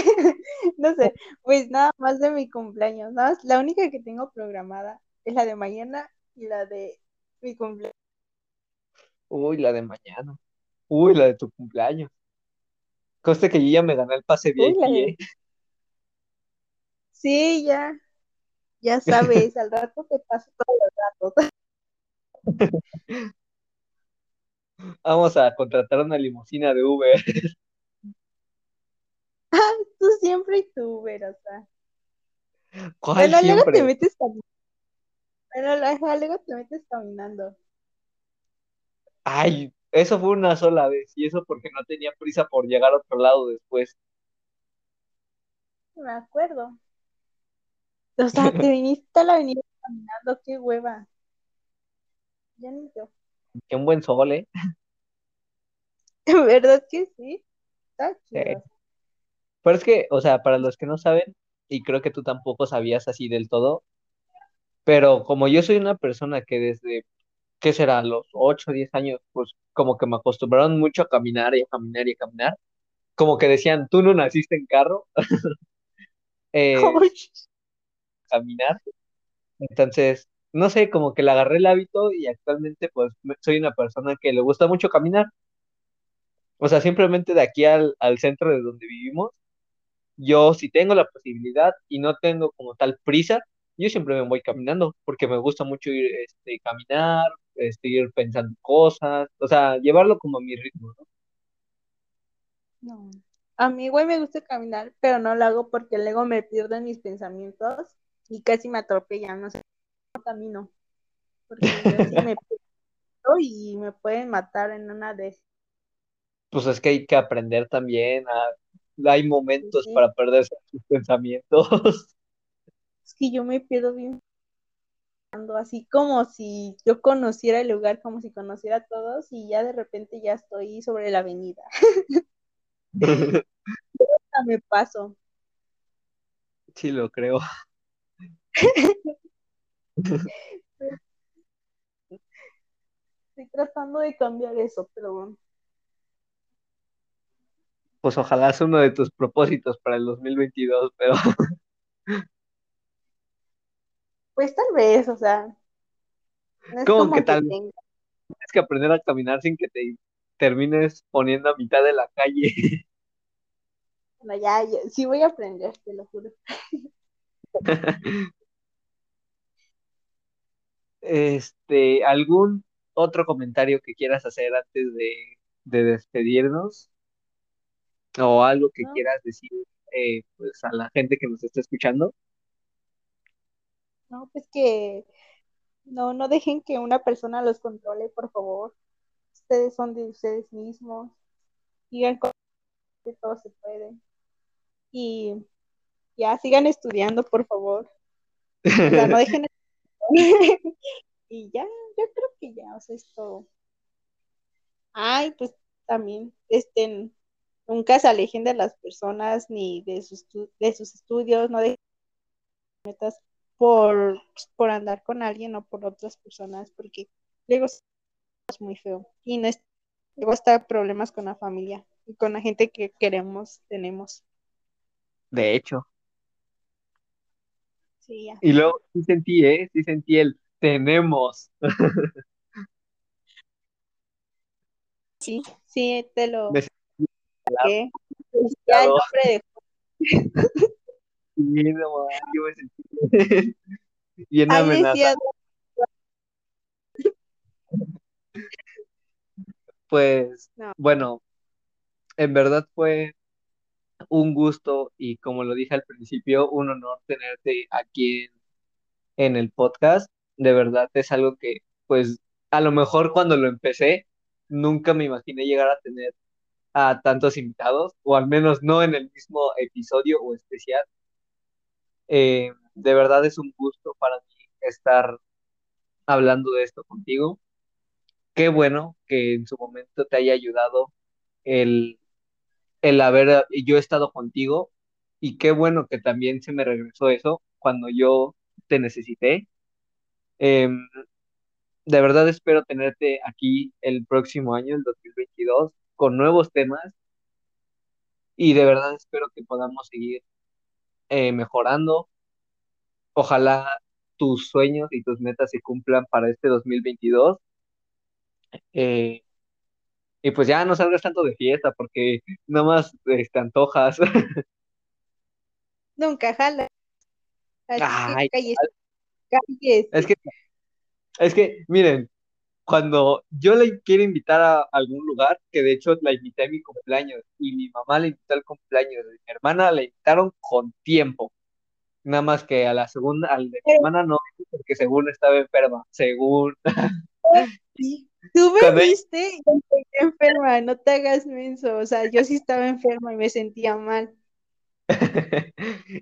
no sé, pues nada más de mi cumpleaños, nada más, la única que tengo programada es la de mañana y la de mi cumpleaños. Uy, la de mañana. Uy, la de tu cumpleaños. Conste que yo ya me gané el pase VIP, de- ¿eh? Sí, ya, ya sabes, al rato te paso todos los datos. Vamos a contratar una limusina de Uber. Tú siempre y tú, pero, o sea. ¿Cuál Bueno, luego te siempre? metes caminando. Bueno, luego te metes caminando. Ay, eso fue una sola vez. Y eso porque no tenía prisa por llegar a otro lado después. Me acuerdo. O sea, te viniste a la avenida caminando, qué hueva. Ya ni yo. Qué un buen sol, ¿eh? ¿Verdad que sí? Está Sí. chido. Pero es que, o sea, para los que no saben, y creo que tú tampoco sabías así del todo, pero como yo soy una persona que desde, ¿qué será? Los 8 o 10 años, pues como que me acostumbraron mucho a caminar y a caminar y a caminar, como que decían, tú no naciste en carro, eh, caminar. Entonces, no sé, como que le agarré el hábito y actualmente pues soy una persona que le gusta mucho caminar. O sea, simplemente de aquí al, al centro de donde vivimos, yo si tengo la posibilidad y no tengo como tal prisa, yo siempre me voy caminando porque me gusta mucho ir, este, caminar, este, ir pensando cosas, o sea, llevarlo como a mi ritmo, ¿no? no. A mí, güey, me gusta caminar, pero no lo hago porque luego me pierdo en mis pensamientos y casi me atropellan, no sé, no camino. Porque yo sí me pierdo y me pueden matar en una de. Pues es que hay que aprender también, a- hay momentos Sí. para perderse sus pensamientos. Es que yo me pierdo bien, así como si yo conociera el lugar, como si conociera a todos y ya de repente ya estoy sobre la avenida. Me paso. Sí, lo creo. Estoy tratando de cambiar eso, pero bueno. Pues ojalá sea uno de tus propósitos para el 2022, pero Pues tal vez, o sea, no es ¿cómo como que tal tenga. tienes que aprender a caminar sin que te termines poniendo a mitad de la calle? Bueno, ya, ya, sí voy a aprender, te lo juro. Este, ¿algún otro comentario que quieras hacer antes de, de despedirnos? ¿O algo que ¿no? quieras decir eh, pues a la gente que nos está escuchando? No, pues que no, no dejen que una persona los controle, por favor. Ustedes son de ustedes mismos. Sigan con que todo se puede. Y ya sigan estudiando, por favor. O sea, no dejen y ya, yo creo que ya, o sea, es todo. Ay, pues también, este, nunca se alejen de las personas ni de sus, de sus estudios, no dejen metas por, por andar con alguien o por otras personas, porque luego es muy feo. Y no es, luego está problemas con la familia y con la gente que queremos, tenemos. De hecho. Sí, ya. Y luego sí sentí, ¿eh? Sí sentí el tenemos. Sí, sí, te lo que ya el nombre de Sí, no, man, yo me sentí bien Pues, No. bueno, en verdad fue un gusto y como lo dije al principio, un honor tenerte aquí en, en el podcast. De verdad es algo que, pues, a lo mejor cuando lo empecé, nunca me imaginé llegar a tener a tantos invitados, o al menos no en el mismo episodio o especial. Eh, de verdad es un gusto para mí estar hablando de esto contigo. Qué bueno que en su momento te haya ayudado el, el haber yo estado contigo y qué bueno que también se me regresó eso cuando yo te necesité. Em, de verdad espero tenerte aquí el próximo año, el 2022, con nuevos temas y de verdad espero que podamos seguir eh, mejorando. Ojalá tus sueños y tus metas se cumplan para este 2022. Eh, y pues ya no salgas tanto de fiesta porque nada más eh, te antojas. Nunca jala. Ay, cállese. es que, es que, miren, cuando yo le quiero invitar a algún lugar, que de hecho la invité a mi cumpleaños y mi mamá la invitó al cumpleaños de mi hermana, la invitaron con tiempo. Nada más que a la segunda, al de mi hermana no, porque según estaba enferma, según. sí, tú me Cuando viste y yo enferma, no te hagas menso. O sea, yo sí estaba enferma y me sentía mal.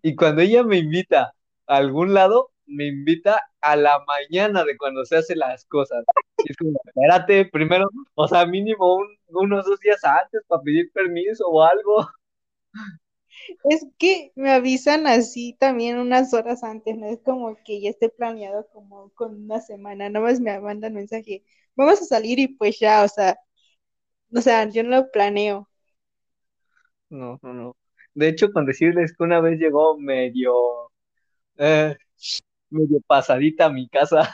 Y cuando ella me invita a algún lado, me invita a la mañana de cuando se hacen las cosas. Y es como, espérate, primero, o sea, mínimo un- unos dos días antes para pedir permiso o algo. Es que me avisan así también unas horas antes, no es como que ya esté planeado como con una semana, nada más me mandan mensaje, vamos a salir y pues ya, o sea, o sea, yo no lo planeo. No, no, no. De hecho, con decirles que una vez llegó medio, eh, medio pasadita a mi casa,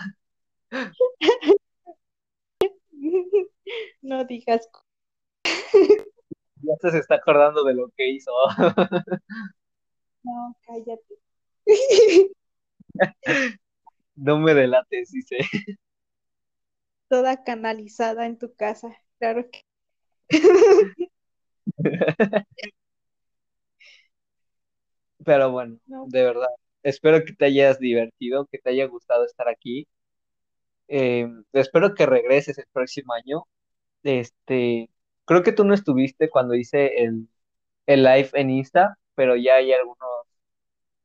No digas, ya se está acordando de lo que hizo. no, cállate. No me delates, dice. Toda canalizada en tu casa, claro que Pero bueno, no. de verdad, espero que te hayas divertido, que te haya gustado estar aquí. Eh, espero que regreses el próximo año. Este, creo que tú no estuviste cuando hice el, el live en Insta, pero ya hay algunos,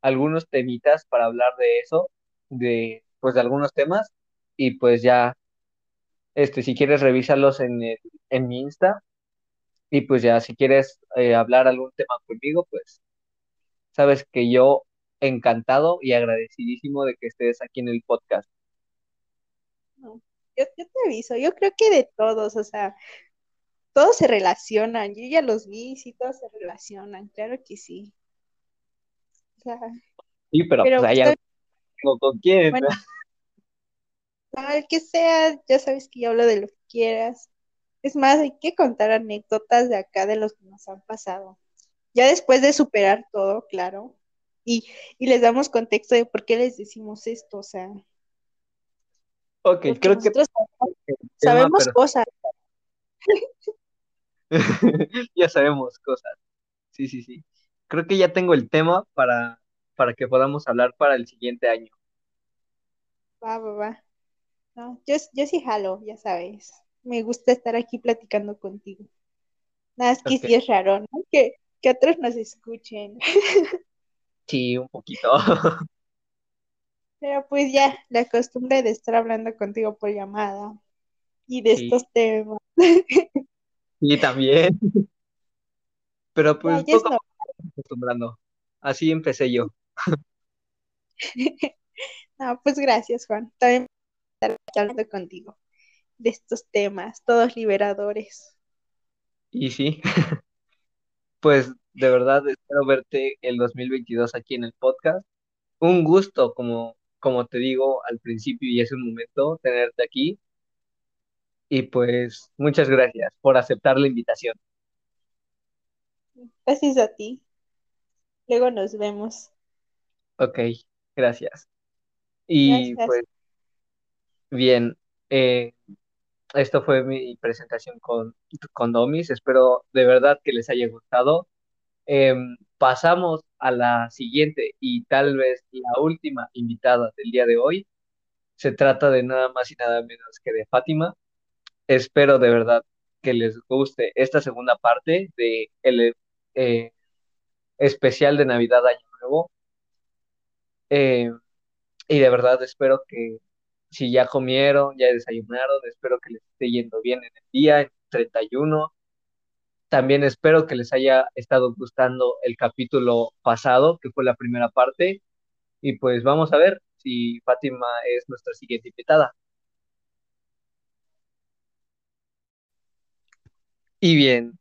algunos temitas para hablar de eso, de, pues de algunos temas, y pues ya, este, si quieres revísalos en, en mi Insta, y pues ya, si quieres eh, hablar algún tema conmigo, pues sabes que yo encantado y agradecidísimo de que estés aquí en el podcast. Yo, yo te aviso, yo creo que de todos, o sea, todos se relacionan, yo ya los vi, sí, todos se relacionan, claro que sí. O sea, Sí, pero pero pues hay está- algo con quién. bueno, no, el que sea, ya sabes que yo hablo de lo que quieras. Es más, hay que contar anécdotas de acá de los que nos han pasado. Ya después de superar todo, claro. Y, y les damos contexto de por qué les decimos esto, o sea, Ok, creo que nosotros sabemos pero cosas. ya sabemos cosas. Sí, sí, sí. Creo que ya tengo el tema para, para que podamos hablar para el siguiente año. Va, va, va. No, yo, yo sí jalo, ya sabes. Me gusta estar aquí platicando contigo. Nada, es que sí es raro, ¿no? Que, que otros nos escuchen. Sí, un poquito. Pero pues ya, la costumbre de estar hablando contigo por llamada y de Sí, estos temas. sí, también. Pero pues es poco acostumbrando. Así empecé yo. No, pues gracias, Juan. También estar hablando contigo de estos temas, todos liberadores. Y sí, pues de verdad espero verte el 2022 aquí en el podcast. Un gusto, como, como te digo al principio y hace un momento, tenerte aquí. Y pues muchas gracias por aceptar la invitación. Gracias a ti. Luego nos vemos. Ok, gracias. Y Gracias. pues bien, eh, esto fue mi presentación con, con Domis. Espero de verdad que les haya gustado. Em, pasamos a la siguiente y tal vez la última invitada del día de hoy. Se trata de nada más y nada menos que de Fátima. Espero de verdad que les guste esta segunda parte de el eh, especial de Navidad Año Nuevo. Eh, y de verdad espero que si ya comieron, ya desayunaron, espero que les esté yendo bien en el día, en 31. También espero que les haya estado gustando el capítulo pasado, que fue la primera parte. Y pues vamos a ver si Fátima es nuestra siguiente invitada. Y bien,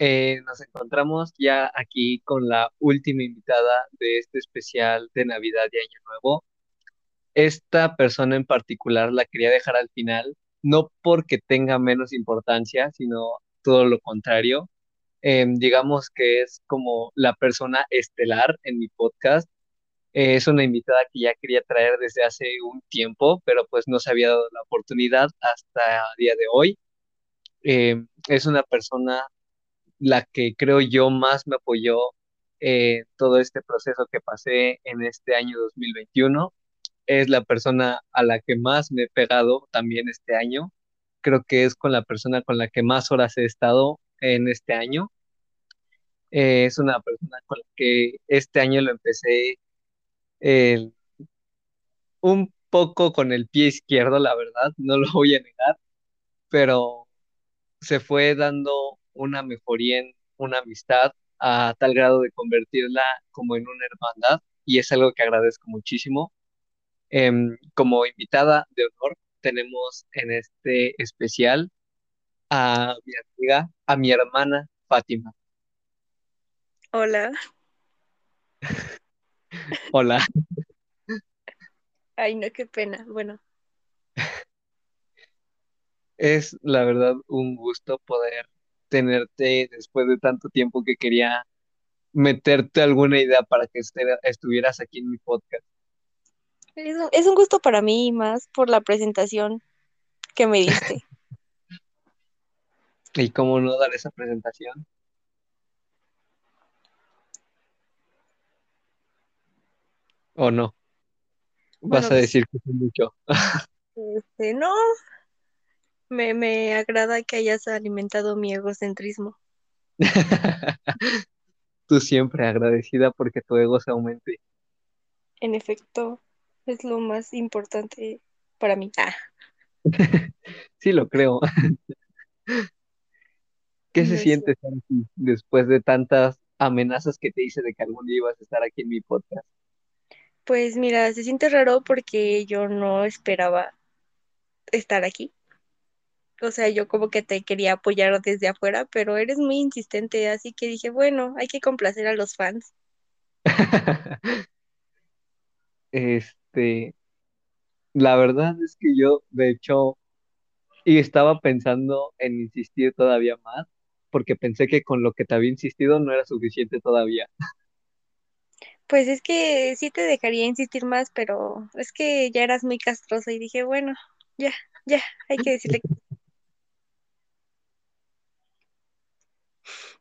Eh, nos encontramos ya aquí con la última invitada de este especial de Navidad y Año Nuevo. Esta persona en particular la quería dejar al final, no porque tenga menos importancia, sino todo lo contrario. Em, digamos que es como la persona estelar en mi podcast. Eh, es una invitada que ya quería traer desde hace un tiempo, pero pues no se había dado la oportunidad hasta el día de hoy. Em, es una persona la que creo yo más me apoyó en todo este proceso que pasé en este año 2021. Es la persona a la que más me he pegado también este año. Creo que es con la persona con la que más horas he estado en este año. Eh, es una persona con la que este año lo empecé eh, un poco con el pie izquierdo, la verdad, no lo voy a negar, pero se fue dando una mejoría en una amistad a tal grado de convertirla como en una hermandad y es algo que agradezco muchísimo. Em, como invitada de honor tenemos en este especial a mi amiga, a mi hermana Fátima. Hola. Hola. Ay, no, qué pena. Bueno, Es la verdad un gusto poder tenerte después de tanto tiempo que quería meterte alguna idea para que este- estuvieras aquí en mi podcast. Es un, es un gusto para mí más por la presentación que me diste. ¿Y cómo no dar esa presentación? ¿O no? Vas a decir que es mucho. este, no, me, me agrada que hayas alimentado mi egocentrismo. Tú siempre agradecida porque tu ego se aumente. En efecto, es lo más importante para mí. Ah, Sí, lo creo. ¿Qué se siente cierto. estar aquí después de tantas amenazas que te hice de que algún día ibas a estar aquí en mi podcast? Pues mira, se siente raro porque yo no esperaba estar aquí. O sea, yo como que te quería apoyar desde afuera, pero eres muy insistente, así que dije, bueno, hay que complacer a los fans. Este, la verdad es que yo, de hecho, y estaba pensando en insistir todavía más, porque pensé que con lo que te había insistido no era suficiente todavía. Pues es que sí te dejaría insistir más, pero es que ya eras muy castrosa y dije, bueno, ya, ya, hay que decirle. que-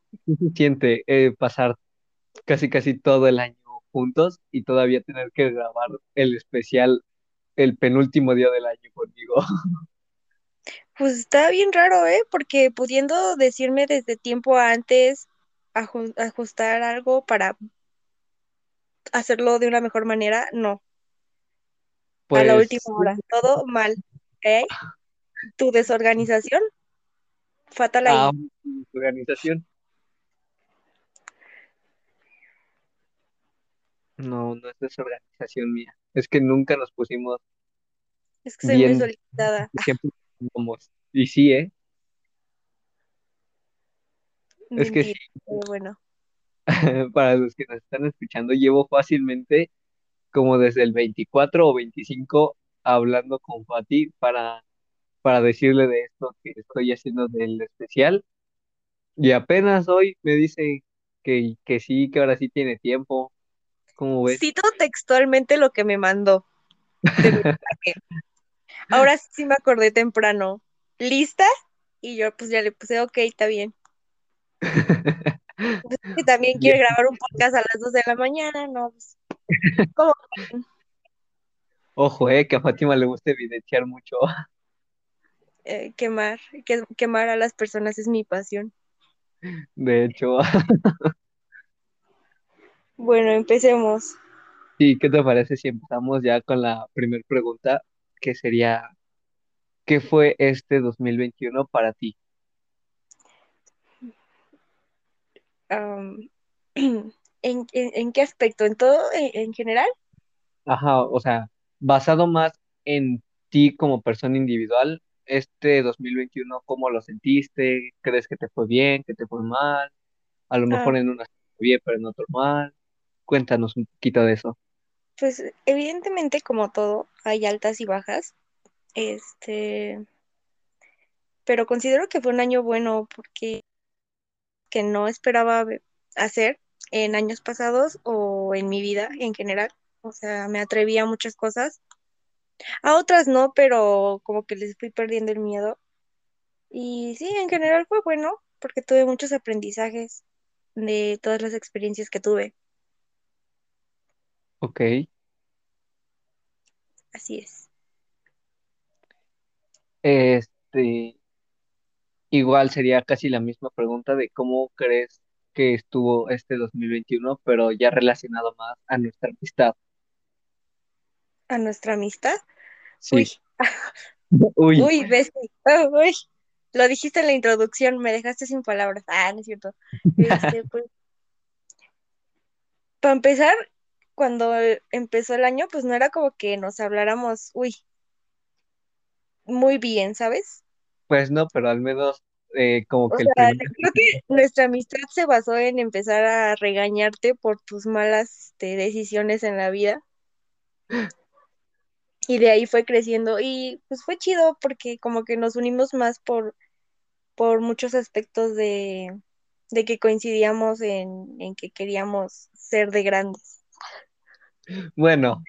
¿Qué se siente eh, pasar casi casi todo el año juntos y todavía tener que grabar el especial el penúltimo día del año conmigo? Pues está bien raro, ¿eh? Porque pudiendo decirme desde tiempo antes, aju- ajustar algo para hacerlo de una mejor manera, no, a la última Pues, hora, todo mal, ¿eh? Tu desorganización, fatal ahí. organización. No, no es desorganización mía. Es que nunca nos pusimos Es que soy muy bien, solicitada. siempre somos. Y sí, ¿eh? Es que sí, Mentira, pero bueno. para los que nos están escuchando, llevo fácilmente como desde el 24 o 25 hablando con Fati para, para decirle de esto que estoy haciendo del especial. Y apenas hoy me dice que, que sí, que ahora sí tiene tiempo. ¿Cómo ves? Cito textualmente lo que me mandó de. Ahora sí me acordé temprano. ¿Lista? Y yo pues ya le puse, ok, está bien. Que también quiere grabar un podcast a las 2 de la mañana, ¿no? Pues, ¿cómo? Ojo, eh, que a Fátima le gusta evidenciar mucho. Eh, quemar, que- quemar a las personas es mi pasión. De hecho, Bueno, empecemos. sí, ¿qué te parece si empezamos ya con la primera pregunta, que sería, ¿qué fue este 2021 para ti? ¿en, en- en qué aspecto? ¿En todo? ¿En, en general? Ajá, o sea, basado más en ti como persona individual este 2021, ¿cómo lo sentiste? ¿Crees que te fue bien, que te fue mal? A lo Ah, mejor en una bien, pero en otro mal. Cuéntanos un poquito de eso. pues evidentemente como todo, hay altas y bajas, este, pero considero que fue un año bueno porque que no esperaba hacer en años pasados o en mi vida en general. O sea, me atreví a muchas cosas, a otras no, pero como que les fui perdiendo el miedo. Y sí, en general fue bueno porque tuve muchos aprendizajes de todas las experiencias que tuve. Ok. Así es. Este, igual sería casi la misma pregunta de cómo crees que estuvo este 2021, pero ya relacionado más a nuestra amistad. A nuestra amistad. Uy, Sí. Uy, uy, bestia. Ah, uy. Lo dijiste en la introducción, me dejaste sin palabras. Ah, no es cierto. Este, pues, para empezar, cuando empezó el año, pues no era como que nos habláramos, uy, muy bien, ¿sabes? pues no, pero al menos eh, como O que el sea, primer... creo que nuestra amistad se basó en empezar a regañarte por tus malas, este, decisiones en la vida. Y de ahí fue creciendo. Y pues fue chido porque como que nos unimos más por, por muchos aspectos de, de que coincidíamos en, en que queríamos ser de grandes. Bueno,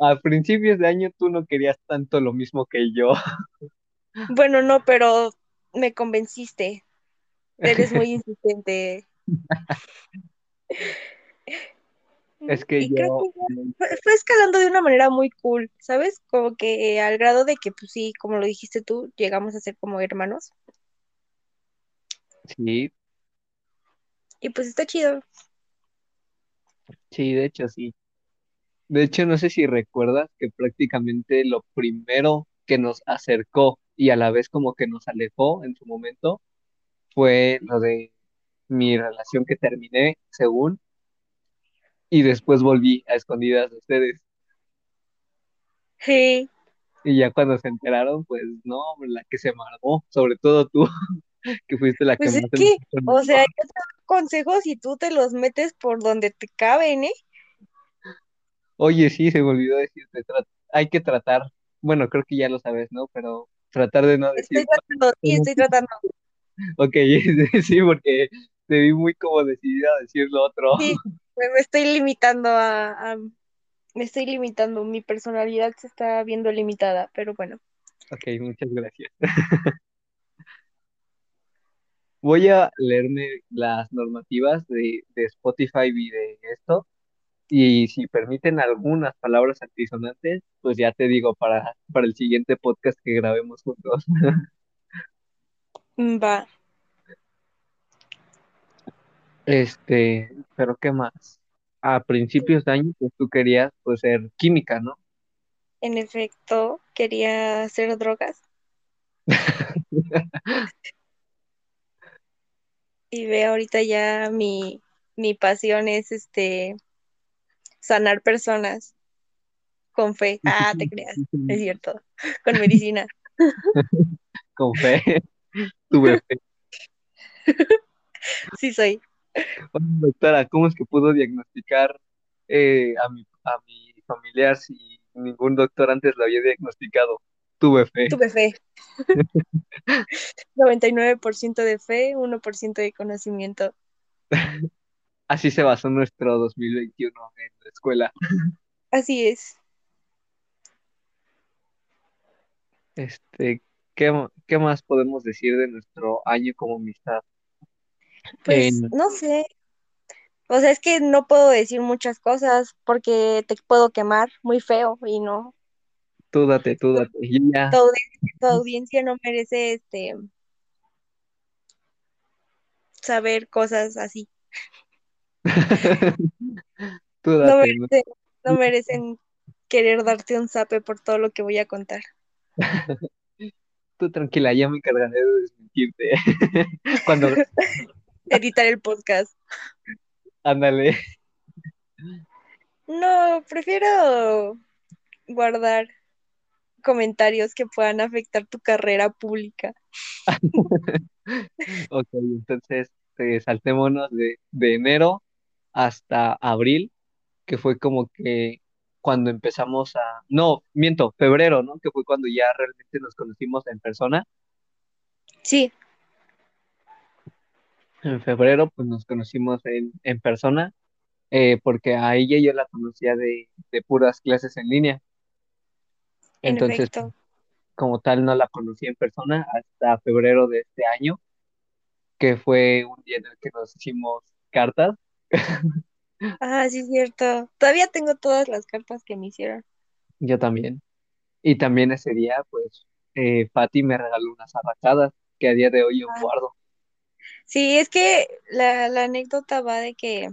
a principios de año tú no querías tanto lo mismo que yo. Bueno, no, pero me convenciste. Eres muy insistente. Es que Y creo que yo, fue, fue escalando de una manera muy cool, ¿sabes? Como que al grado de que, pues sí, como lo dijiste tú, llegamos a ser como hermanos. sí, Y pues está chido. Sí, de hecho sí. De hecho, no sé si recuerdas que prácticamente lo primero que nos acercó y a la vez como que nos alejó en su momento fue lo de mi relación que terminé, según, y después volví a escondidas de ustedes. Sí, Y ya cuando se enteraron, pues no, la que se amargó, sobre todo tú, que fuiste la que pues es más que, o sea, yo consejos y tú te los metes por donde te caben, ¿eh? Oye, sí, se me olvidó decirte, hay que tratar, bueno, creo que ya lo sabes, ¿no? Pero tratar de no Estoy decir tratando, sí, estoy tratando. Ok, sí, porque te vi muy como decidida a decir lo otro. Sí, me, me estoy limitando a, a- me estoy limitando. Mi personalidad se está viendo limitada, pero bueno. Ok, muchas gracias. Voy a leerme las normativas de, de Spotify y de esto, y si permiten algunas palabras altisonantes, pues ya te digo para, para el siguiente podcast que grabemos juntos. Mm, Va, Este, pero ¿qué más? A principios de año, pues tú querías pues ser química, ¿no? en efecto, quería hacer drogas y ve ahorita ya mi, mi pasión es este sanar personas con fe. Ah, te creas, es cierto, con medicina. Con fe, tuve fe. Sí soy. Doctora, ¿cómo es que pudo diagnosticar eh, a mi, a mi familiar si ningún doctor antes lo había diagnosticado? Tuve fe. Tuve fe. 99% de fe, 1% de conocimiento. Así se basó nuestro 2021 en la escuela. Así es. Este, ¿qué, qué más podemos decir de nuestro año como amistad? Pues En, no sé, o sea, es que no puedo decir muchas cosas porque te puedo quemar muy feo y no. Tú date, tú date. Y Tu ya, audiencia, tu audiencia no merece este saber cosas así. tú No date. ¿no? merecen, no merecen querer darte un zape por todo lo que voy a contar. Tú tranquila, ya me encargaré de desmentirte. Cuando, Editar el podcast. ándale. No, prefiero guardar comentarios que puedan afectar tu carrera pública. Ok, entonces eh, saltémonos de, de enero hasta abril, que fue como que cuando empezamos a... No, miento, febrero, ¿no? Que fue cuando ya realmente nos conocimos en persona. Sí, En febrero, pues nos conocimos en, en persona, eh, porque a ella yo la conocía de, de puras clases en línea. En Entonces, efecto. como tal, no la conocí en persona hasta febrero de este año, que fue un día en el que nos hicimos cartas. Ah, sí, es cierto. Todavía tengo todas las cartas que me hicieron. Yo también. Y también ese día, pues, eh, Fati me regaló unas arracadas que a día de hoy yo Ah, guardo. sí, es que la, la anécdota va de que,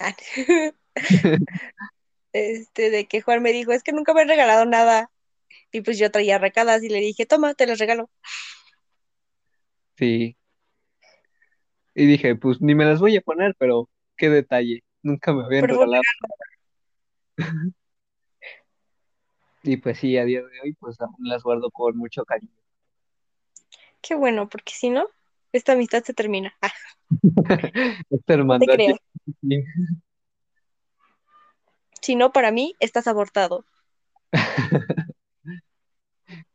este, de que Juan me dijo, es que nunca me han regalado nada. Y pues yo traía arracadas y le dije, toma, te las regalo. Sí. Y dije, pues ni me las voy a poner, pero qué detalle. Nunca me habían Pero regalado. Y pues sí, a día de hoy, pues aún las guardo con mucho cariño. Qué bueno, porque si no, esta amistad se termina. Ah, Esta no te. Si no, para mí, estás abortado.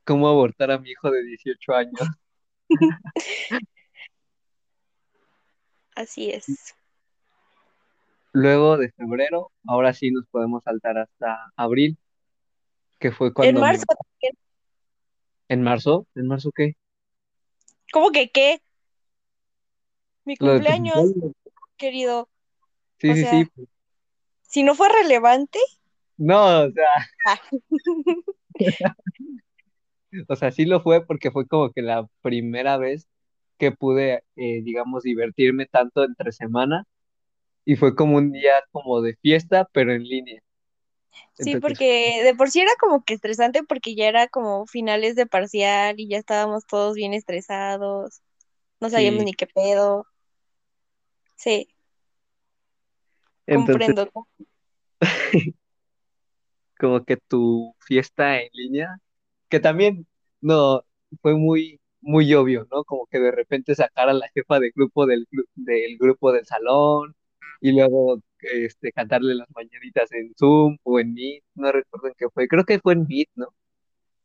¿Cómo abortar a mi hijo de 18 años? Así es. Luego de febrero, ahora sí nos podemos saltar hasta abril, que fue En cuando mi... marzo también. ¿En marzo? ¿En marzo qué? ¿Cómo que qué? Mi cumpleaños, cumpleaños. querido. Sí, O sí, sea, sí. si no fue relevante, No, o sea, ah, o sea, sí lo fue porque fue como que la primera vez que pude, eh, digamos, divertirme tanto entre semana y fue como un día como de fiesta, pero en línea. sí, Entonces, porque de por sí era como que estresante porque ya era como finales de parcial y ya estábamos todos bien estresados, no sabíamos sí, ni qué pedo. Sí, entonces comprendo. como que tu fiesta en línea, que también no fue muy, muy obvio, ¿no? Como que de repente sacar a la jefa de grupo del, del grupo del salón y luego este, cantarle las mañanitas en Zoom o en Meet, no recuerdo en qué fue, creo que fue en Meet, ¿no?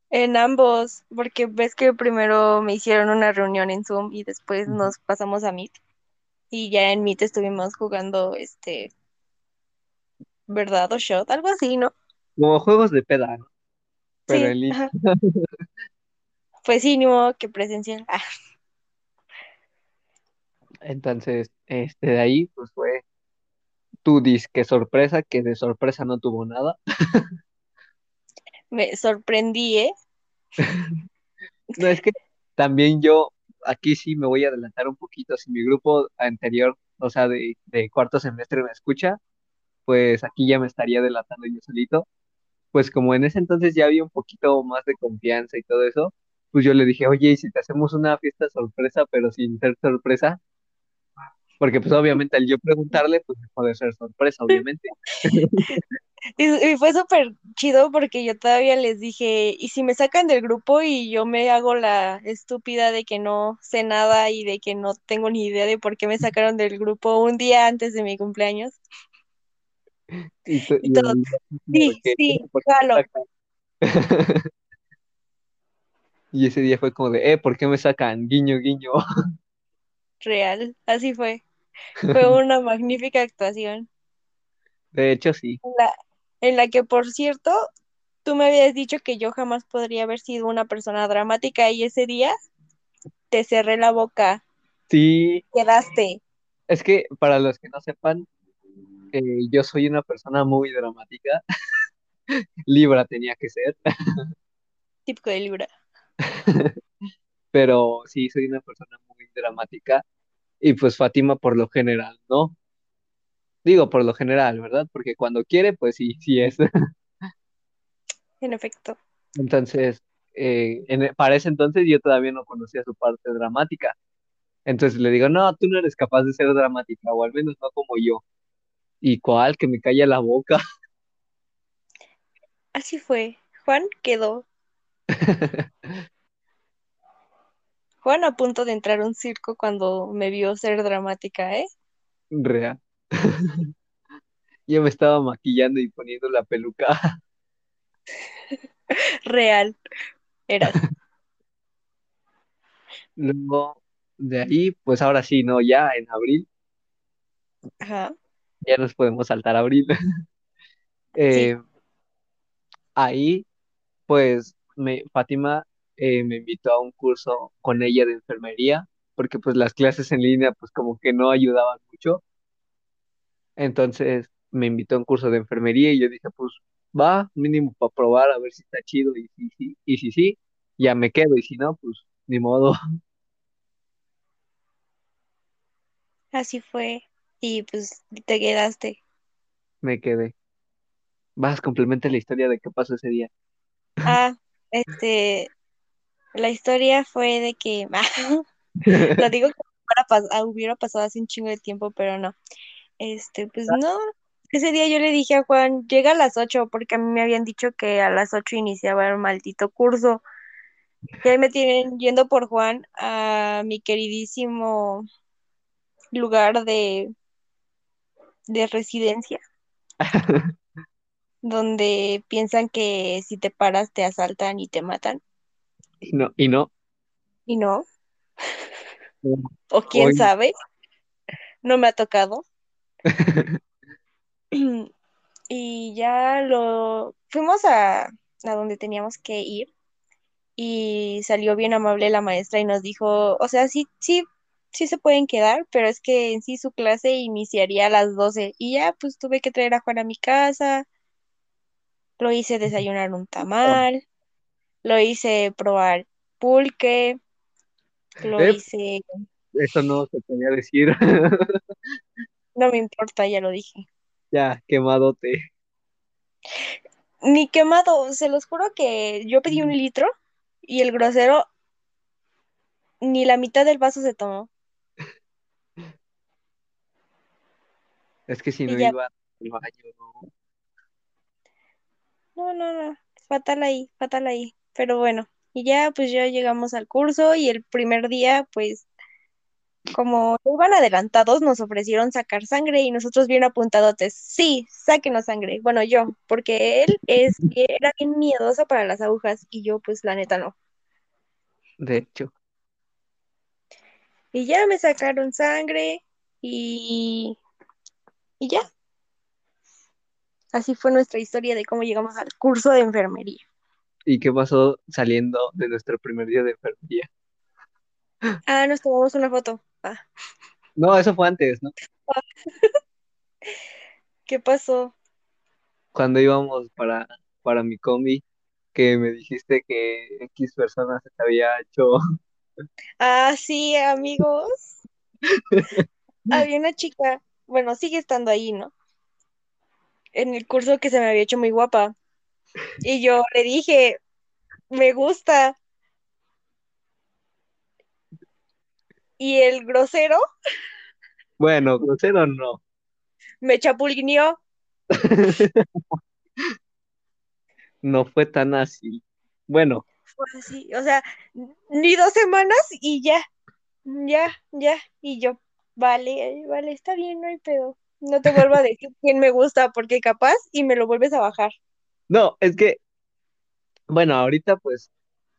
En ambos, porque ves que primero me hicieron una reunión en Zoom y después nos pasamos a Meet y ya en Meet estuvimos jugando este, ¿verdad? O shot, algo así, ¿no? Como juegos de peda, ¿no? Pero Sí, línea. ajá. Pues sí, ni modo que presencial. Ah, Entonces, este, de ahí, pues fue tu disque sorpresa, que de sorpresa no tuvo nada. me sorprendí, ¿eh? No, es que también yo, aquí sí me voy a adelantar un poquito, si mi grupo anterior, o sea, de, de cuarto semestre me escucha, pues aquí ya me estaría delatando yo solito. Pues como en ese entonces ya había un poquito más de confianza y todo eso, pues yo le dije, oye, ¿y si te hacemos una fiesta sorpresa, pero sin ser sorpresa? Porque pues obviamente al yo preguntarle, pues dejó de ser sorpresa, obviamente. Y, y fue súper chido porque yo todavía les dije, ¿y si me sacan del grupo y yo me hago la estúpida de que no sé nada y de que no tengo ni idea de por qué me sacaron del grupo un día antes de mi cumpleaños? Y, to- Y y todos, el- como sí, sí, ¿por qué me jalo? Y ese día fue como de, eh, ¿por qué me sacan? Guiño, guiño. real, así fue. Fue una magnífica actuación. De hecho, sí. En la, en la que, por cierto, tú me habías dicho que yo jamás podría haber sido una persona dramática y ese día te cerré la boca, Sí, quedaste. es que para los que no sepan, eh, yo soy una persona muy dramática. Libra tenía que ser, Típico de Libra. pero sí, soy una persona muy dramática. Y pues Fátima por lo general, ¿no? Digo por lo general, ¿verdad? Porque cuando quiere, pues sí, sí es. En efecto. Entonces, eh, en- para ese entonces yo todavía no conocía su parte dramática. Entonces le digo, no, tú no eres capaz de ser dramática, o al menos no como yo. ¿Y cuál? Que me calla la boca. Así fue. Juan quedó. Juan a punto de entrar a un circo cuando me vio ser dramática, ¿eh? Real. Yo me estaba maquillando y poniendo la peluca. Real. Eras. Luego de ahí, pues ahora sí, ¿no? Ya en abril, Ajá. Ya nos podemos saltar a abril. Eh, ahí, pues, me, Fátima eh, me invitó a un curso con ella de enfermería, porque pues las clases en línea, pues como que no ayudaban mucho. Entonces me invitó a un curso de enfermería y yo dije, pues va, mínimo para probar a ver si está chido y si sí, y si sí, ya me quedo y si no, pues ni modo, Así fue. Y pues te quedaste. me quedé. Vas, complementa la historia de qué pasó ese día. Ah, este, la historia fue de que, lo digo que ah, hubiera pasado hace un chingo de tiempo, pero no. Este, pues no, ese día yo le dije a Juan, llega a las 8 porque a mí me habían dicho que a las 8 iniciaba el maldito curso. Y ahí me tienen yendo por Juan a mi queridísimo lugar de, de residencia, donde piensan que si te paras te asaltan y te matan. Y no, y no. Y no, o quién Hoy, sabe, no me ha tocado. Y ya lo fuimos a, a donde teníamos que ir y salió bien amable la maestra y nos dijo, o sea, sí, sí, sí se pueden quedar, pero es que en sí su clase iniciaría a las 12 y ya pues tuve que traer a Juan a mi casa, lo hice desayunar un tamal, lo hice probar pulque, lo eh, hice, eso no se podía decir. no me importa, ya lo dije. Ya, quemadote. Ni quemado, se los juro que yo pedí un litro y el grosero ni la mitad del vaso se tomó. Es que si no ya, iba al baño, no. no, no, no, fatal ahí, fatal ahí. Pero bueno, y ya pues ya llegamos al curso y el primer día, pues como iban adelantados, nos ofrecieron sacar sangre y nosotros bien apuntadotes, sí, sáquenos sangre. Bueno, yo, porque él es, era bien miedoso para las agujas y yo pues la neta no. De hecho. Y ya me sacaron sangre y, y ya. Así fue nuestra historia de cómo llegamos al curso de enfermería. ¿Y qué pasó saliendo de nuestro primer día de enfermería? Ah, nos tomamos una foto. Ah, No, eso fue antes, ¿no? ¿qué pasó? Cuando íbamos para, para mi combi, que me dijiste que X personas se te había hecho. Ah, sí, amigos. Había una chica, bueno, sigue estando ahí, ¿no? En el curso que se me había hecho muy guapa. Y yo le dije, me gusta. Y el grosero Bueno, grosero no. me chapulineó. No fue tan así. Bueno, Fue así, o sea, ni dos semanas y ya, ya, ya. Y yo, vale, vale, está bien, no hay pedo. No te vuelvo a decir quién me gusta, porque capaz y me lo vuelves a bajar. no, es que, bueno, ahorita pues,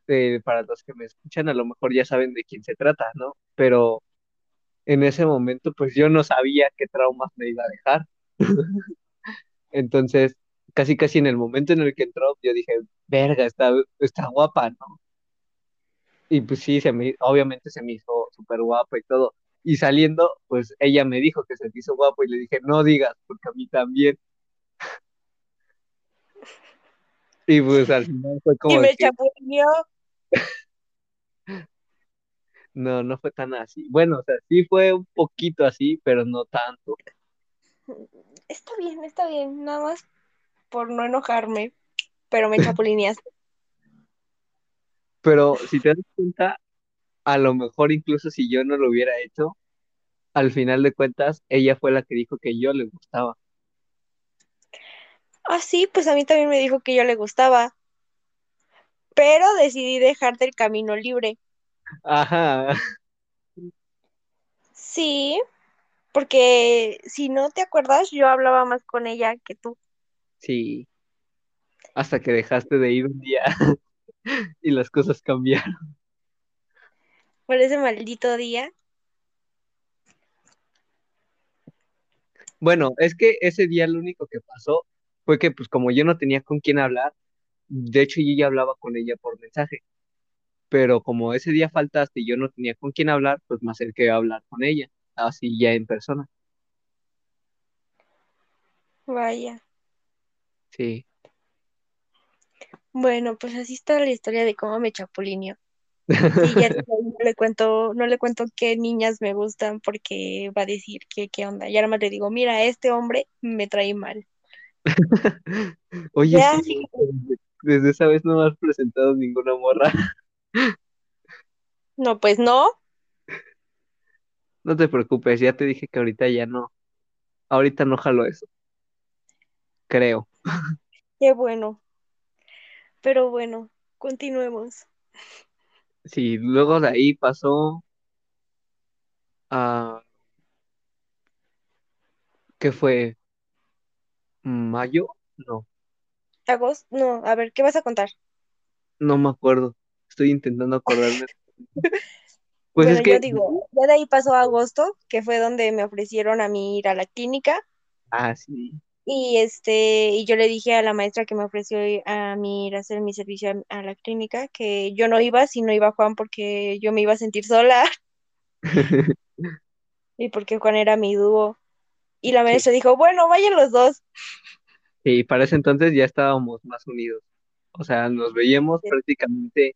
eh, para los que me escuchan, a lo mejor ya saben de quién se trata, ¿no? Pero en ese momento, pues yo no sabía qué traumas me iba a dejar. Entonces, casi casi en el momento en el que entró, yo dije, verga, está, está guapa, ¿no? Y pues sí, se me, obviamente se me hizo súper guapa y todo. Y saliendo, pues ella me dijo que se me hizo guapo y le dije, no digas, porque a mí también. Y pues al final fue Y como me que, chapulineó. no, no fue tan así. Bueno, o sea, sí fue un poquito así, pero no tanto. Está bien, está bien, nada más por no enojarme, pero me chapulineaste. Pero si te das cuenta, a lo mejor incluso si yo no lo hubiera hecho, al final de cuentas, ella fue la que dijo que yo le gustaba. Ah, sí, pues a mí también me dijo que yo le gustaba. pero decidí dejarte el camino libre. Ajá. Sí, porque si no te acuerdas, yo hablaba más con ella que tú. Sí. Hasta que dejaste de ir un día y las cosas cambiaron. Por ese maldito día. Bueno, es que ese día lo único que pasó fue que pues como yo no tenía con quién hablar, de hecho yo ya hablaba con ella por mensaje, pero como ese día faltaste y yo no tenía con quién hablar, pues me acerqué a hablar con ella, así ya en persona. Vaya. Sí. Bueno, pues así está la historia de cómo me chapulineó. Y ya no le cuento, no le cuento qué niñas me gustan porque va a decir que qué onda. Y ahora más le digo, mira, este hombre me trae mal. Oye, sí, desde esa vez no me has presentado ninguna morra. No, pues no. No te preocupes, ya te dije que ahorita ya no. Ahorita no jalo eso. Creo. Qué bueno. Pero bueno, continuemos. Sí, luego de ahí pasó a... ¿Qué fue? ¿Mayo? No, Agosto, no, a ver, ¿qué vas a contar? no me acuerdo. Estoy intentando acordarme. Pues Bueno, es que... yo digo, ya de ahí pasó a agosto, que fue donde me ofrecieron a mí ir a la clínica. Ah, sí. Y este, y yo le dije a la maestra que me ofreció a mí ir a hacer mi servicio a, a la clínica que yo no iba si no iba Juan porque yo me iba a sentir sola y porque Juan era mi dúo. Y la Sí. maestra dijo, bueno, vayan los dos. Y para ese entonces ya estábamos más unidos. O sea, nos veíamos Sí. prácticamente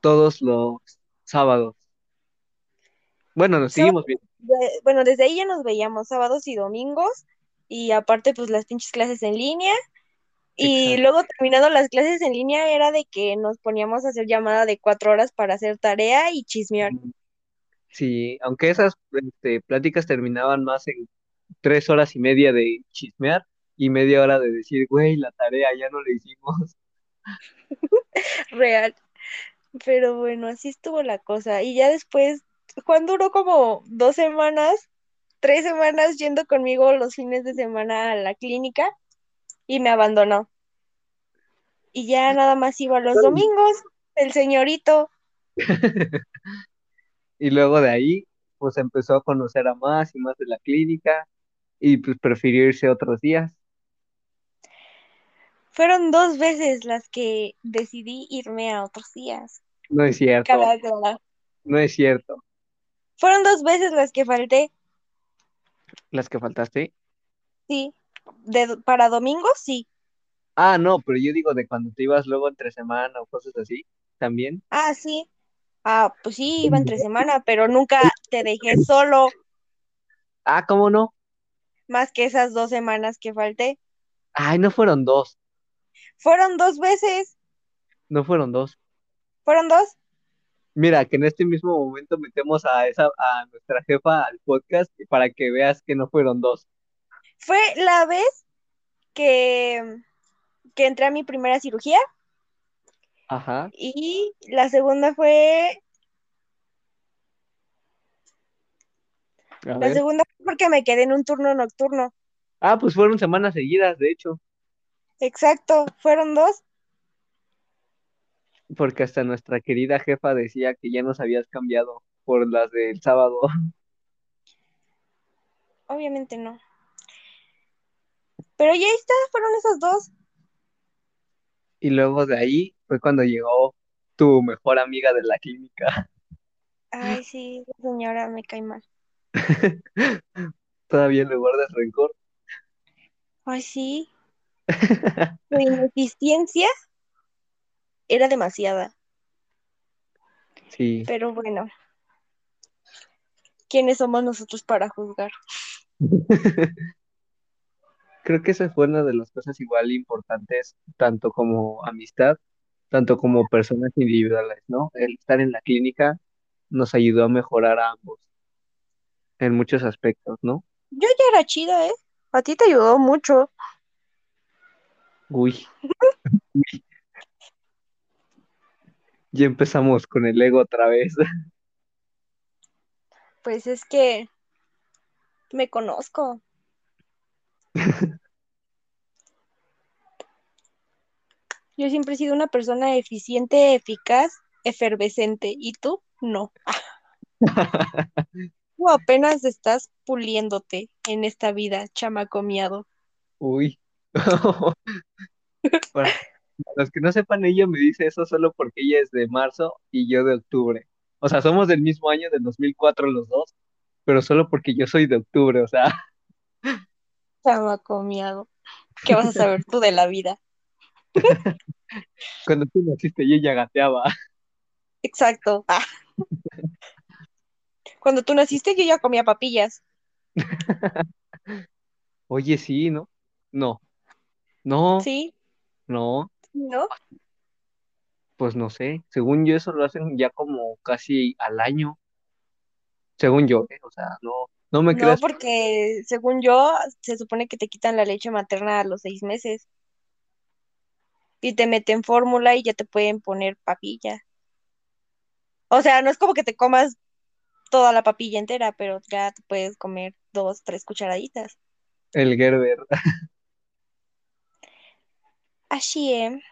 todos los sábados. Bueno, nos seguimos viendo. bueno, desde ahí ya nos veíamos sábados y domingos y aparte pues las pinches clases en línea. Y Exacto. luego terminando las clases en línea era de que nos poníamos a hacer llamada de cuatro horas para hacer tarea y chismear. Sí, aunque esas este, pláticas terminaban más en tres horas y media de chismear y media hora de decir, güey, la tarea ya no la hicimos. Real. Pero bueno, así estuvo la cosa. Y ya después, Juan duró como dos semanas, tres semanas yendo conmigo los fines de semana a la clínica y me abandonó. Y ya nada más iba los domingos, el señorito. Y luego de ahí, pues empezó a conocer a más y más de la clínica y pues prefirió irse otros días. Fueron dos veces las que decidí irme a otros días. No es cierto, Cada, no es cierto. Fueron dos veces las que falté, Las que faltaste. sí. De, para domingo, sí. Ah, no, pero yo digo de cuando te ibas luego entre semana o cosas así, también. Ah, sí. Ah, pues sí, iba entre semana, pero nunca te dejé solo Ah, ¿cómo no? más que esas dos semanas que falté. Ay, no fueron dos, Fueron dos veces. no fueron dos. ¿Fueron dos? Mira, que en este mismo momento metemos a esa, a nuestra jefa al podcast para que veas que no fueron dos. Fue la vez que, que entré a mi primera cirugía Ajá. y la segunda fue, A la ver. segunda fue porque me quedé en un turno nocturno. Ah, pues fueron semanas seguidas, de hecho, Exacto, fueron dos. Porque hasta nuestra querida jefa decía que ya nos habías cambiado por las del sábado. Obviamente no. Pero ya está, fueron esas dos. Y luego de ahí fue cuando llegó tu mejor amiga de la clínica. Ay, sí, señora me cae mal. Todavía le guardas rencor. Ay, sí. Su ineficiencia era demasiada. Sí. Pero bueno, ¿quiénes somos nosotros para juzgar? Creo que esa fue una de las cosas igual importantes, tanto como amistad, tanto como personas individuales, ¿no? El estar en la clínica nos ayudó a mejorar a ambos en muchos aspectos, ¿no? Yo ya era chida, ¿eh? A ti te ayudó mucho. Uy, Ya empezamos con el ego otra vez. Pues es que me conozco. Yo siempre he sido una persona eficiente, eficaz, efervescente. ¿Y tú? No. Tú apenas estás puliéndote en esta vida, chamaco miado. Uy. Para los que no sepan, ella me dice eso solo porque ella es de marzo y yo de octubre. O sea, somos del mismo año, del 2004 los dos, pero solo porque yo soy de octubre, o sea, Chamaco miado. ¿Qué vas a saber tú de la vida? cuando tú naciste y ella gateaba. Exacto. Ah. Cuando tú naciste yo ya comía papillas. Oye, sí, ¿no? No, no, ¿Sí? no, ¿No? pues no sé. Según yo, eso lo hacen ya como casi al año. Según yo, ¿eh? O sea, no, no me No, creas. porque según yo, se supone que te quitan la leche materna a los seis meses y te meten fórmula y ya te pueden poner papilla. O sea, no es como que te comas toda la papilla entera, pero ya te puedes comer dos, tres cucharaditas. El Gerber. Así es.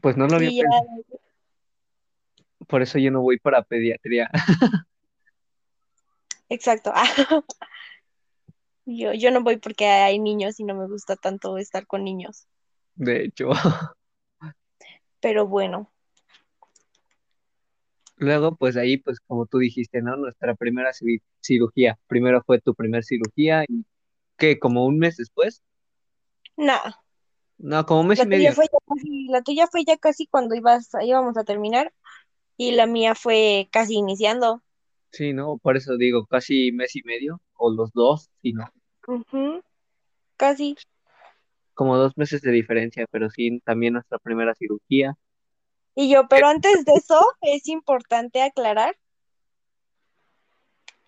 Pues no lo había ya, pensado. Por eso yo no voy para pediatría. exacto. Yo, yo no voy porque hay niños y no me gusta tanto estar con niños. De hecho. Pero bueno, Luego, pues ahí, pues como tú dijiste, ¿no? Nuestra primera ci- cirugía. Primero fue tu primer cirugía y ¿qué? ¿Como un mes después? nada. No, como un mes La y medio. fue casi, la tuya fue ya casi cuando ibas, íbamos a terminar y la mía fue casi iniciando. Sí, ¿no? Por eso digo, casi mes y medio, o los dos, sí, ¿no? Casi. Como dos meses de diferencia, pero sí, también nuestra primera cirugía. Y yo, pero antes de eso es importante aclarar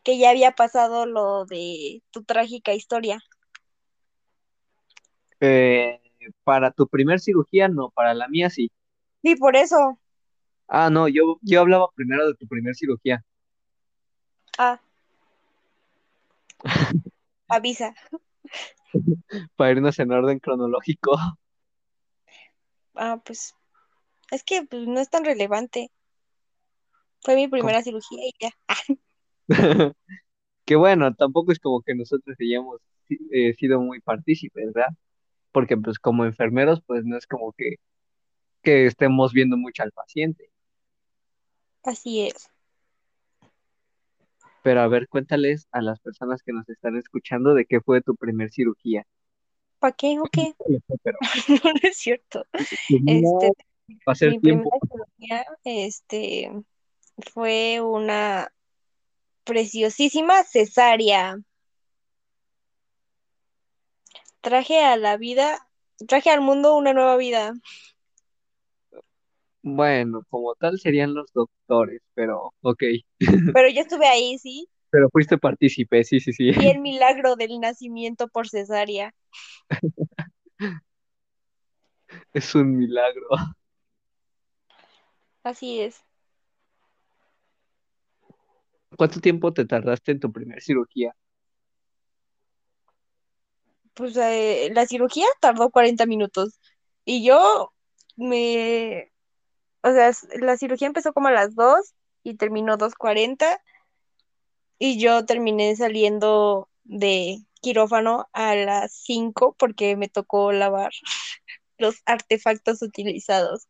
que ya había pasado lo de tu trágica historia. Eh, para tu primer cirugía, no, para la mía sí. Sí, por eso. Ah, no, yo, yo hablaba primero de tu primer cirugía. Ah, avisa. Para irnos en orden cronológico. Ah, pues es que pues, no es tan relevante. Fue mi primera cirugía y ya. Que bueno, tampoco es como que nosotros hayamos eh, sido muy partícipes, ¿verdad? Porque pues como enfermeros, pues no es como que, que estemos viendo mucho al paciente. Así es. Pero a ver, cuéntales a las personas que nos están escuchando de qué fue tu primer cirugía. ¿Para qué o qué? Pero No, no es cierto. no Este, va a ser mi primera cirugía, este, fue una preciosísima cesárea. Traje a la vida, traje al mundo una nueva vida. Bueno, como tal serían los doctores, pero ok. Pero yo estuve ahí, ¿sí? Pero fuiste partícipe, sí, sí, sí. Vi el milagro del nacimiento por cesárea. Es un milagro. Así es. ¿Cuánto tiempo te tardaste en tu primer cirugía? Pues eh, la cirugía tardó 40 minutos. Y yo me, o sea, la cirugía empezó como a las 2 y terminó 2:40 y yo terminé saliendo de quirófano a las 5 porque me tocó lavar los artefactos utilizados.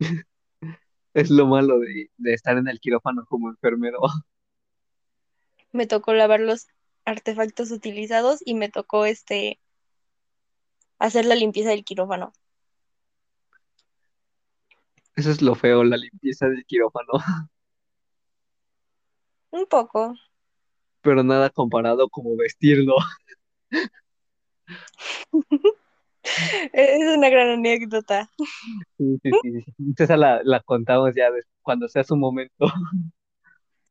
Es lo malo de, de estar en el quirófano como enfermero. Me tocó lavar los artefactos utilizados y me tocó este hacer la limpieza del quirófano. Eso es lo feo, la limpieza del quirófano. Un poco. Pero nada comparado como vestirlo. Es una gran anécdota. Sí, sí, sí. Esa la, la contamos ya cuando sea su momento.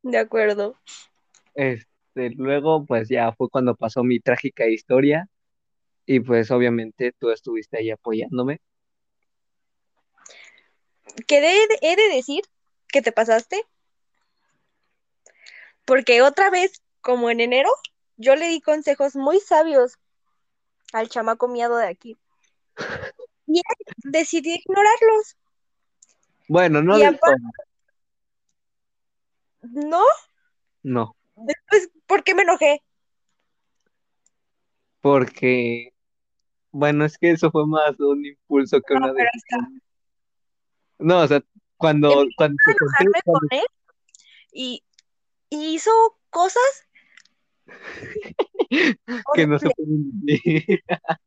De acuerdo. Este, luego, pues ya fue cuando pasó mi trágica historia. Y pues obviamente tú estuviste ahí apoyándome. que de- he de decir que te pasaste. Porque otra vez, como en enero, yo le di consejos muy sabios al chamaco miado de aquí. Y él decidió ignorarlos. Bueno, no Y aparte-. No, No, después, ¿por qué me enojé? porque, bueno, es que eso fue más un impulso que No, una pero decisión. No, o sea, cuando, cuando enojarme cuando- con él y, y hizo cosas que no se pueden decir.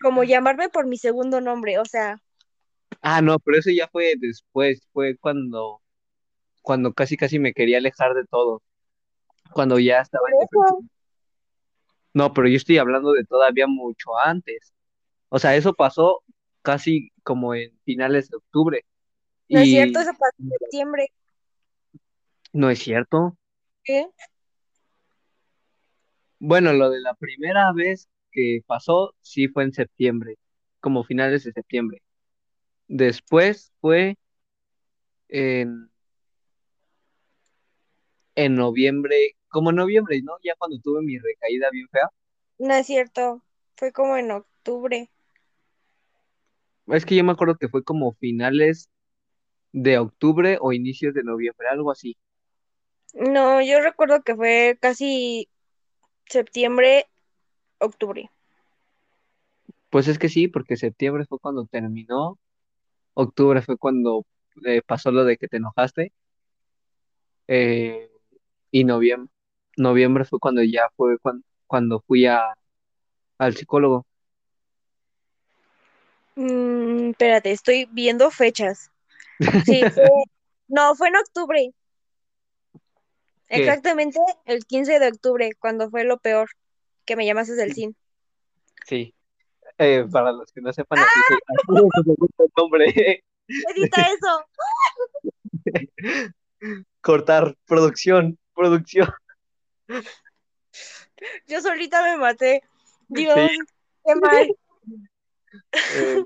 como llamarme por mi segundo nombre. O sea, Ah, no, pero eso ya fue después, fue cuando, cuando casi casi me quería alejar de todo, cuando ya estaba en. No, pero yo estoy hablando de todavía mucho antes. O sea, eso pasó casi como en finales de octubre. no es cierto, eso pasó en septiembre. no es cierto. ¿Qué? Bueno, lo de la primera vez que pasó sí fue en septiembre, como finales de septiembre. Después fue en, en noviembre, como en noviembre, ¿no? Ya cuando tuve mi recaída bien fea. No es cierto, fue como en octubre. Es que yo me acuerdo que fue como finales de octubre o inicios de noviembre, algo así. No, yo recuerdo que fue casi septiembre, octubre. Pues es que sí, porque septiembre fue cuando terminó, octubre fue cuando eh, pasó lo de que te enojaste, eh, y noviembre, noviembre fue cuando ya fue cuan- cuando fui a, al psicólogo. Mm, espérate, estoy viendo fechas. Sí, fue, no, fue en octubre. ¿Qué? Exactamente el 15 de octubre, cuando fue lo peor, que me llamaste del CIN. Sí. Eh, para los que no sepan, su segundo nombre. Edita eso. Cortar, producción, producción. Yo solita me maté. Dios, Sí. qué mal. Eh,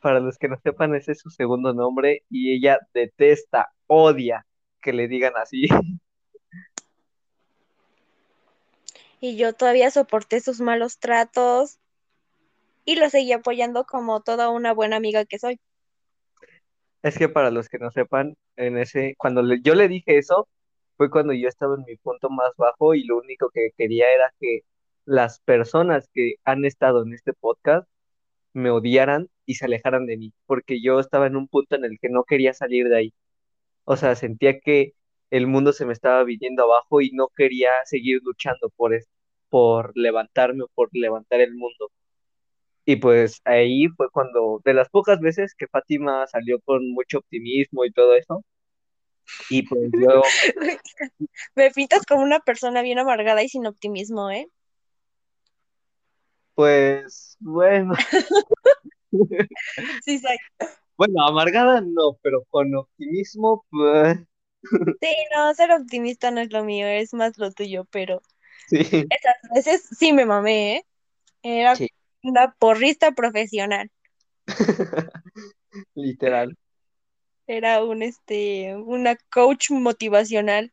para los que no sepan, ese es su segundo nombre y ella detesta, odia que le digan así. Y yo todavía soporté sus malos tratos y lo seguí apoyando como toda una buena amiga que soy. Es que para los que no sepan, en ese, cuando le- yo le dije eso, fue cuando yo estaba en mi punto más bajo y lo único que quería era que las personas que han estado en este podcast me odiaran y se alejaran de mí, porque yo estaba en un punto en el que no quería salir de ahí. O sea, sentía que el mundo se me estaba viniendo abajo y no quería seguir luchando por por levantarme o por levantar el mundo. Y pues ahí fue cuando, de las pocas veces que Fátima salió con mucho optimismo y todo eso, y pues yo, Me pintas como una persona bien amargada y sin optimismo, ¿eh? pues, bueno, Sí, soy. bueno, amargada no, pero con optimismo, pues, Sí, no, ser optimista no es lo mío, es más lo tuyo, pero sí, esas veces sí me mamé, ¿eh? Era sí, una porrista profesional. literal. Era un, este, una coach motivacional.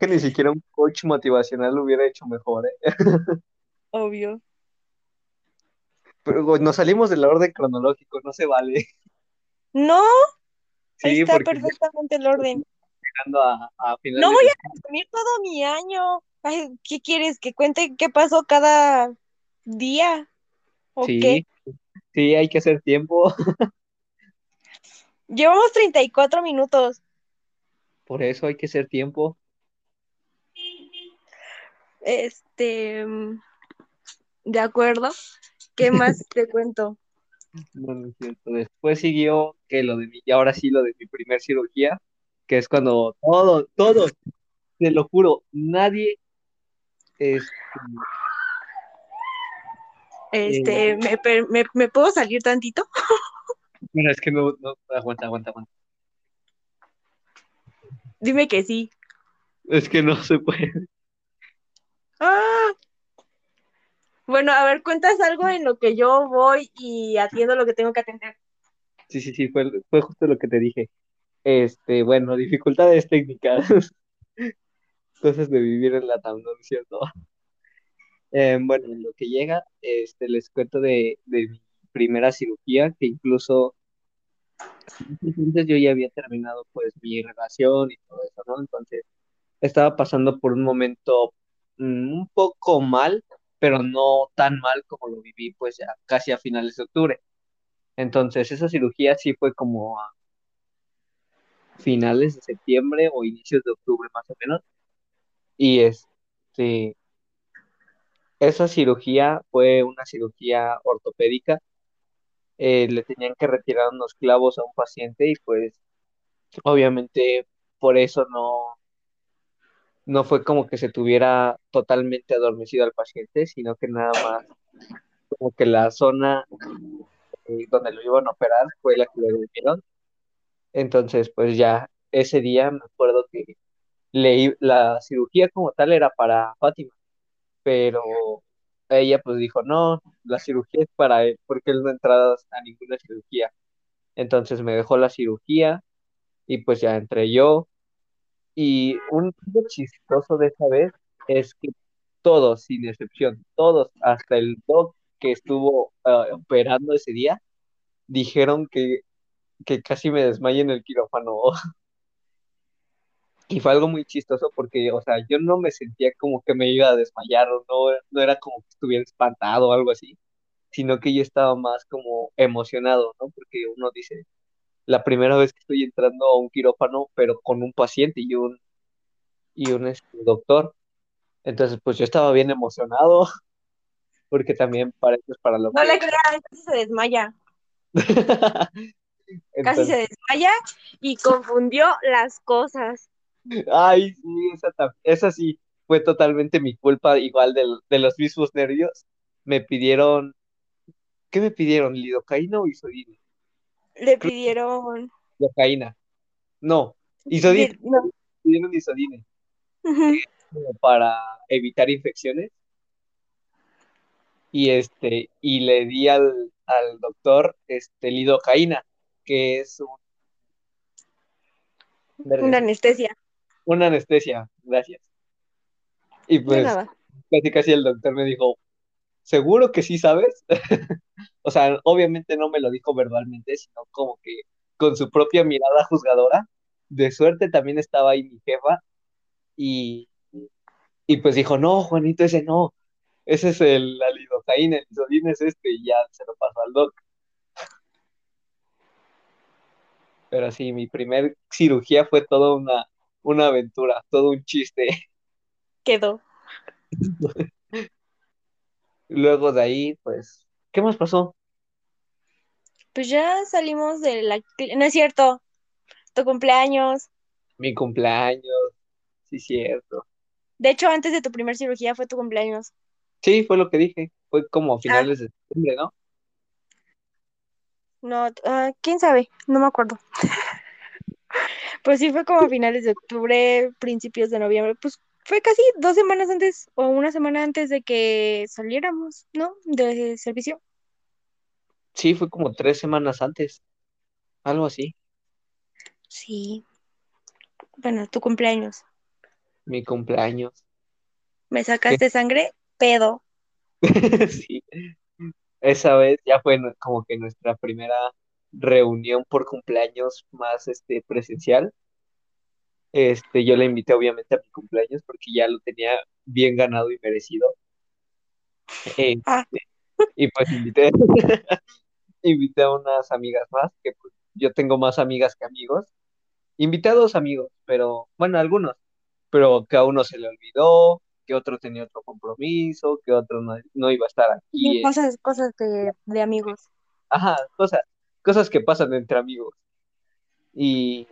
Que ni siquiera un coach motivacional lo hubiera hecho mejor, ¿eh? Obvio. Pero nos salimos del orden cronológico, no se vale. No, ahí está perfectamente el orden. llegando a, a No voy a resumir todo mi año. Ay, ¿qué quieres? ¿Que cuente qué pasó cada día? ¿O qué? Sí, sí, hay que hacer tiempo. Llevamos 34 minutos. Por eso hay que hacer tiempo. Este, de acuerdo. ¿Qué más te cuento? No, no es cierto. Después siguió que lo de mi, y ahora sí lo de mi primer cirugía, que es cuando todo, todo, te lo juro, nadie, este, eh, Este, ¿me, per- me, me puedo salir tantito? bueno, es que no, no, aguanta, aguanta, aguanta. Dime que sí. Es que no se puede. Ah, Bueno, a ver, cuentas algo en lo que yo voy y atiendo lo que tengo que atender. Sí, sí, sí, fue, fue justo lo que te dije. Este, bueno, dificultades técnicas. Cosas de vivir en la TAM, ¿no es cierto? Eh, bueno, en lo que llega, este, les cuento de, de mi primera cirugía, que incluso entonces yo ya había terminado pues mi relación y todo eso, ¿no? Entonces estaba pasando por un momento mm, un poco mal, pero no tan mal como lo viví pues ya casi a finales de octubre. Entonces esa cirugía sí fue como a finales de septiembre o inicios de octubre más o menos. Y este, esa cirugía fue una cirugía ortopédica. Eh, le tenían que retirar unos clavos a un paciente y pues obviamente por eso no, no fue como que se tuviera totalmente adormecido al paciente, sino que nada más como que la zona eh, donde lo iban a operar fue la que le durmieron. Entonces, pues ya ese día me acuerdo que leí, la cirugía como tal era para Fátima, pero ella pues dijo, no, la cirugía es para él, porque él no ha entrado a ninguna cirugía. Entonces me dejó la cirugía y pues ya entré yo. Y un punto chistoso de esa vez es que todos, sin excepción, todos, hasta el doc que estuvo uh, operando ese día, dijeron que, que casi me desmayé en el quirófano. Y fue algo muy chistoso porque, o sea, yo no me sentía como que me iba a desmayar o no, no era como que estuviera espantado o algo así, sino que yo estaba más como emocionado, ¿no? Porque uno dice, la primera vez que estoy entrando a un quirófano, pero con un paciente y un, y un este, doctor. Entonces, pues yo estaba bien emocionado, porque también para eso es para lo No que... le crean, casi se desmaya. Casi se desmaya y confundió las cosas. Ay, sí, esa, esa sí fue totalmente mi culpa, igual del- de, los mismos nervios. Me pidieron, ¿qué me pidieron? ¿Lidocaína o isodine? Le pidieron. Lidocaína. No, isodine, Di- no. pidieron isodine, Ujú. como para evitar infecciones. Y este, y le di al, al doctor este lidocaína, que es un, Una anestesia. Una anestesia, gracias. Y pues casi casi el doctor me dijo, ¿seguro que sí sabes? O sea, obviamente no me lo dijo verbalmente, sino como que con su propia mirada juzgadora. De suerte también estaba ahí mi jefa y, y pues dijo, no, Juanito, ese no, ese es el, la lidocaína, el isodine es este, y ya se lo pasó al doc. Pero sí, mi primer cirugía fue toda una, una aventura, todo un chiste. Quedó. Luego de ahí, pues, ¿qué más pasó? Pues ya salimos de la. No es cierto. Tu cumpleaños. Mi cumpleaños, sí, cierto. De hecho, antes de tu primer cirugía fue tu cumpleaños. Sí, fue lo que dije, fue como a Ah, finales de septiembre, ¿no? no, ah, quién sabe, no me acuerdo. Pues sí, fue como a finales de octubre, principios de noviembre. Pues fue casi dos semanas antes o una semana antes de que saliéramos, ¿no? De servicio. Sí, fue como tres semanas antes, algo así, Sí. Bueno, tu cumpleaños. mi cumpleaños. ¿Me ¿Qué? sacaste sangre? Pedo. Sí, esa vez ya fue como que nuestra primera reunión por cumpleaños más este presencial. Este, yo le invité obviamente a mi cumpleaños porque ya lo tenía bien ganado y merecido. Este, Ah, y pues invité, invité a unas amigas más, que pues, yo tengo más amigas que amigos. Invité a dos amigos, pero bueno, algunos, pero que a uno se le olvidó, que otro tenía otro compromiso, que otro no, no iba a estar aquí. eh, cosas, cosas de, de amigos. Ajá, cosas, cosas que pasan entre amigos. Y,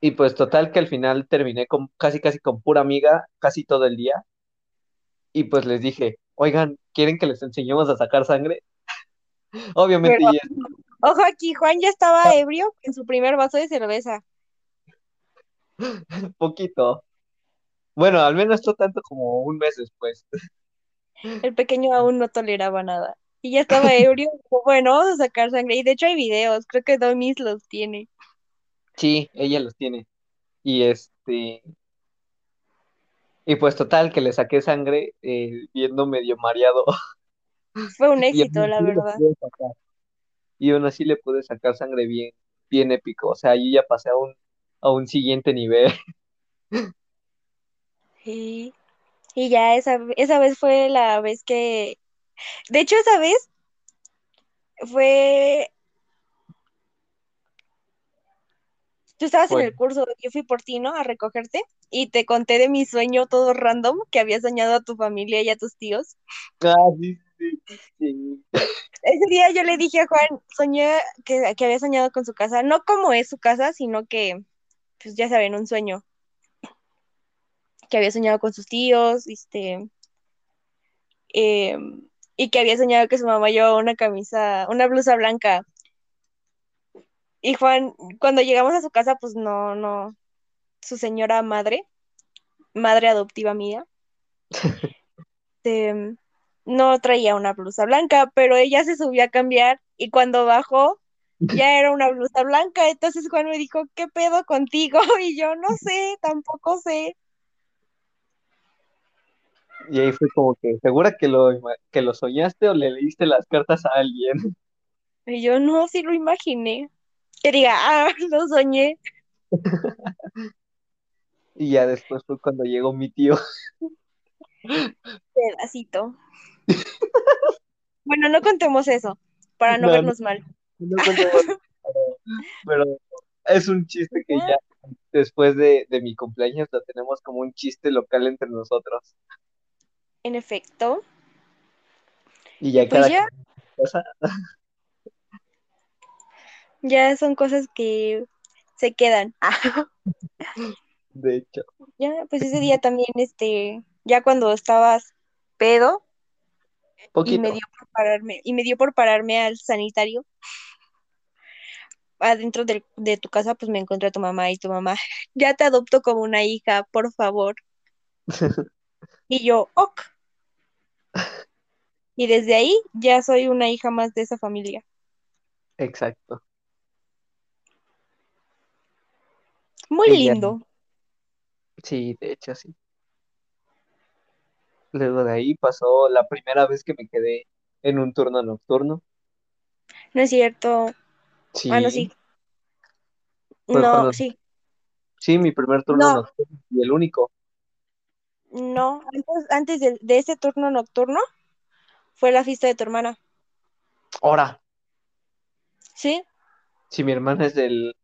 y pues total que al final terminé con casi casi con pura amiga, casi todo el día. Y pues les dije, oigan, ¿quieren que les enseñemos a sacar sangre? Obviamente, Pero, y ojo aquí, Juan ya estaba ebrio en su primer vaso de cerveza. poquito. Bueno, al menos no tanto como un mes después. El pequeño aún no toleraba nada. Y ya estaba ebrio. bueno, vamos a sacar sangre. Y de hecho hay videos, creo que Domis los tiene. Sí, ella los tiene. Y este. Y pues total, que le saqué sangre eh, viendo medio mareado. Fue un éxito, la verdad. Y aún así le pude sacar sangre bien, bien épico. O sea, yo ya pasé a un, a un siguiente nivel. Y, y ya esa, esa vez fue la vez que... De hecho, esa vez fue... Tú estabas en el curso, yo fui por ti, ¿no? A recogerte y te conté de mi sueño todo random que había soñado a tu familia y a tus tíos. ah, sí, sí, sí. Ese día yo le dije a Juan, soñé que, que había soñado con su casa, no como es su casa, sino que, pues ya saben, un sueño, que había soñado con sus tíos, este, em, y que había soñado que su mamá llevaba una camisa, una blusa blanca. Y Juan, cuando llegamos a su casa, pues no, no, su señora madre, madre adoptiva mía, este, no traía una blusa blanca, pero ella se subió a cambiar y cuando bajó ya era una blusa blanca. Entonces Juan me dijo, ¿qué pedo contigo? Y yo no sé, tampoco sé. Y ahí fue como que, ¿segura que lo, que lo soñaste o le leíste las cartas a alguien? Y yo no, sí lo imaginé. Que diga, ah, lo soñé. Y ya después fue cuando llegó mi tío. Pedacito. Bueno, no contemos eso, para no, vernos mal. no contemos, pero, pero es un chiste que ya después de, de mi cumpleaños lo tenemos como un chiste local entre nosotros. En efecto. Y ya Y pues cada ya, cosa, ya son cosas que se quedan. De hecho, ya, pues ese día también, este, ya cuando estabas pedo y me dio por pararme, y me dio por pararme al sanitario. Adentro del- de tu casa, pues me encontré a tu mamá y tu mamá, ya te adopto como una hija, por favor. Y yo, ok. Y desde ahí ya soy una hija más de esa familia. Exacto. Muy lindo. sí, de hecho, sí. Luego de ahí pasó la primera vez que me quedé en un turno nocturno. No es cierto. No, sí. Sí, fue No, sí. sí, mi primer turno No, nocturno y el único. no. Antes, antes de, de ese turno nocturno fue la fiesta de tu hermana. Ahora, ¿Sí? si mi hermana es del,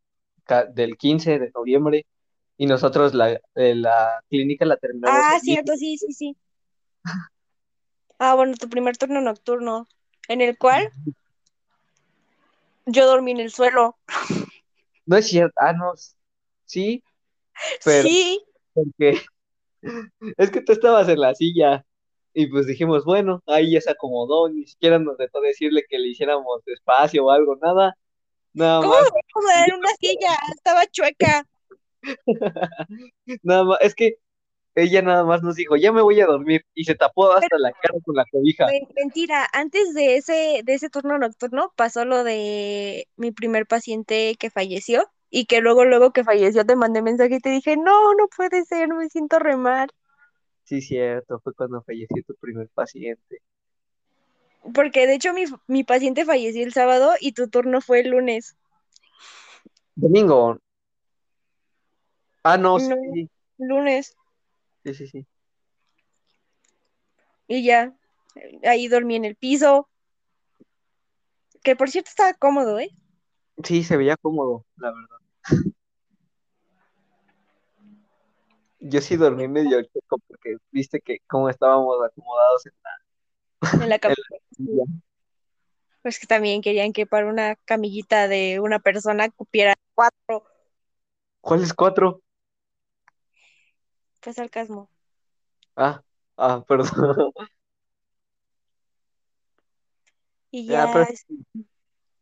del 15 de noviembre y nosotros la, eh, la clínica la terminamos Ah, el 10. cierto, sí, sí, sí. Ah, bueno, tu primer turno nocturno, en el cual yo dormí en el suelo. No es cierto, ah, no, sí, pero Sí, porque es que tú estabas en la silla y pues dijimos, bueno, ahí ya se acomodó, ni siquiera nos dejó decirle que le hiciéramos despacio o algo, nada, nada ¿cómo más, voy a en una silla? Estaba chueca. nada más, es que ella nada más nos dijo, ya me voy a dormir y se tapó hasta Pero la cara con la cobija. men- mentira, antes de ese, de ese turno nocturno pasó lo de mi primer paciente que falleció y que luego, luego que falleció te mandé mensaje y te dije, no, no puede ser, me siento re mal. Sí, cierto, fue cuando falleció tu primer paciente. Porque de hecho mi, mi paciente falleció el sábado y tu turno fue el lunes. Domingo, ah, no, No, sí, lunes. sí, sí, sí. Y ya, ahí dormí en el piso, que por cierto estaba cómodo, ¿eh? Sí, se veía cómodo, la verdad. Yo sí dormí medio choco porque viste que cómo estábamos acomodados en En la en la silla. Pues que también querían que para una camillita de una persona cupiera cuatro. ¿Cuáles cuatro? Fue sarcasmo. Ah, ah, perdón. Y Ya, pero ya,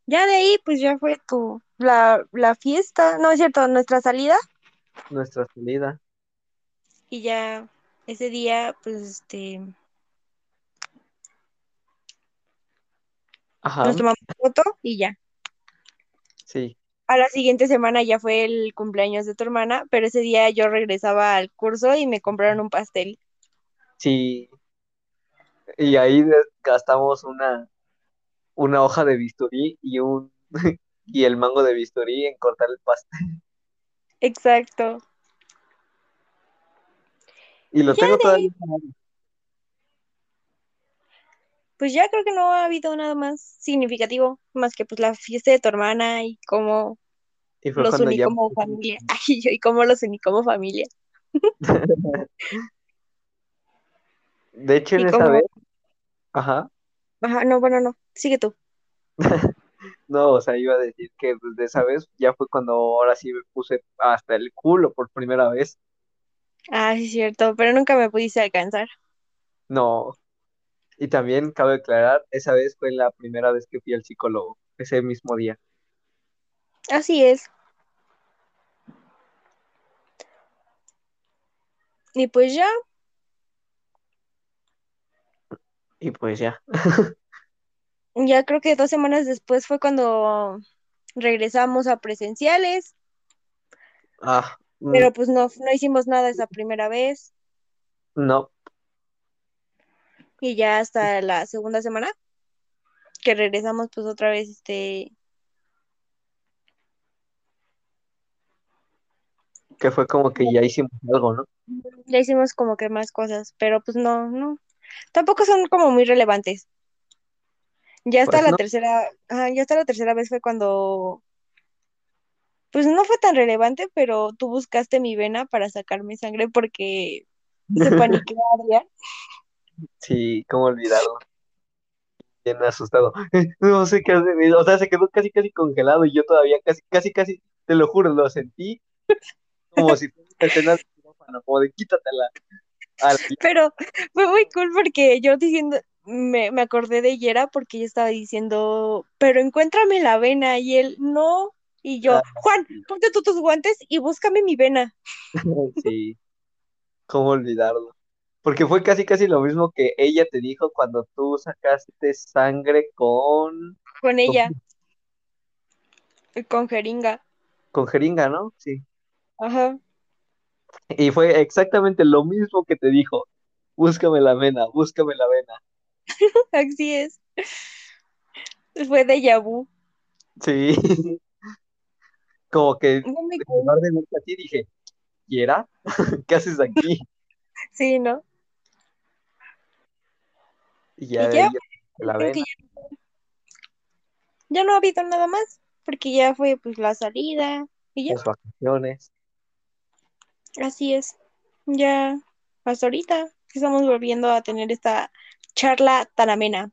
ya de ahí, pues ya fue tu, la, la fiesta, no es cierto, nuestra salida. nuestra salida. Y ya ese día, pues este, Ajá, Nos tomamos foto y ya. sí. A la siguiente semana ya fue el cumpleaños de tu hermana, pero ese día yo regresaba al curso y me compraron un pastel. Sí. Y ahí gastamos una, una hoja de bisturí y un y el mango de bisturí en cortar el pastel. Exacto. Y lo tengo todavía. Pues ya creo que no ha habido nada más significativo, más que pues la fiesta de tu hermana y cómo Y los uní ya como familia. Ay, yo, y cómo los uní como familia. De hecho, en esa cómo- vez, ajá, Ajá, no, bueno, no. Sigue tú. no, o sea, iba a decir que pues, de esa vez ya fue cuando ahora sí me puse hasta el culo por primera vez. Ah, sí, es cierto, pero nunca me pudiste alcanzar. No. Y también cabe aclarar, esa vez fue la primera vez que fui al psicólogo, ese mismo día. Así es. Y pues ya, Y pues ya. ya creo que dos semanas después fue cuando regresamos a presenciales, Ah, pero pues no, no hicimos nada esa primera vez. no, Y ya hasta la segunda semana que regresamos pues otra vez, este, que fue como que ya hicimos algo, ¿no? ya hicimos como que más cosas, pero pues no, no, tampoco son como muy relevantes. Ya hasta Pues la no. tercera, ajá, ya hasta la tercera vez fue cuando, pues no fue tan relevante, pero tú buscaste mi vena para sacarme sangre porque se paniqueó Adrián. Sí, cómo olvidarlo. Bien asustado. No sé qué hacer. O sea, se quedó casi, casi congelado y yo todavía casi, casi, casi, te lo juro, lo sentí como si fuera una escena de como de quítatela. Al- Pero fue muy cool porque yo diciendo, me, me acordé de Yera porque yo estaba diciendo, pero encuéntrame la vena y él, no. Y yo, Ah. Juan, ponte tú tus guantes y búscame mi vena Sí, cómo olvidarlo. Porque fue casi, casi lo mismo que ella te dijo cuando tú sacaste sangre con, con ella, con jeringa. con jeringa, ¿no? Sí. Ajá. Y fue exactamente lo mismo que te dijo. Búscame la vena, búscame la vena. Así es. Fue de vu. Sí. Como que de verte así dije, ¿y era? ¿Qué haces aquí? Sí, ¿no? Y ya Y ya, la Creo que vena. ya, ya no ha habido nada más, porque ya fue pues la salida y ya, Las vacaciones. así es. Ya hasta ahorita estamos volviendo a tener esta charla tan amena.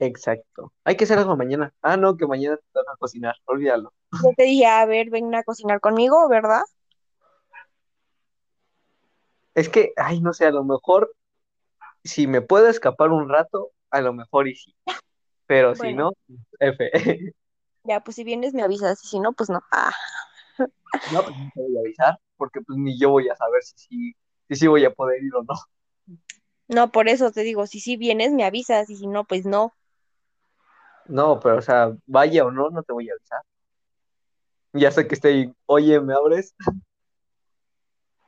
Exacto. Hay que hacer algo mañana. Ah, no, que mañana te toca cocinar. Olvídalo. Yo te dije, a ver, ven a cocinar conmigo, ¿verdad? Es que, ay, no sé, a lo mejor si me puedo escapar un rato, a lo mejor y sí. Pero si no, F. Ya, pues si vienes me avisas y si no, pues no. Ah, No, pues no te voy a avisar, porque pues ni yo voy a saber si sí si, sí voy a poder ir o no. no, por eso te digo, si sí vienes me avisas y si no, pues no. No, pero o sea, vaya o no, no te voy a avisar. Ya sé que estoy, oye, ¿me abres?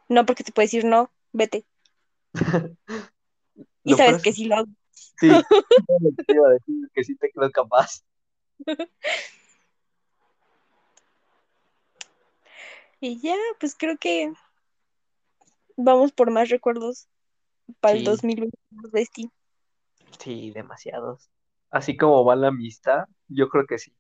No, porque te puedes decir no, vete. Y sabes que sí lo hago. Sí, te iba a decir que sí te creo capaz. Y ya, pues creo que vamos por más recuerdos para el Sí. 2022 de este. Sí, demasiados. Así como va la amistad, yo creo que sí.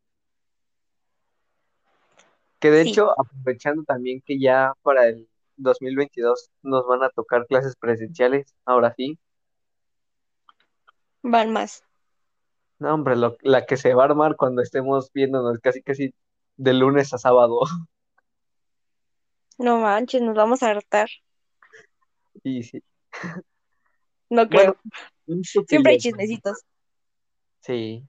Que de Sí. hecho, aprovechando también que ya para el 2022 nos van a tocar clases presenciales, ahora sí. Van más. No, hombre, lo- la que se va a armar cuando estemos viéndonos casi casi de lunes a sábado. No manches, nos vamos a hartar. Y sí. No creo. Siempre hay chismecitos. Sí,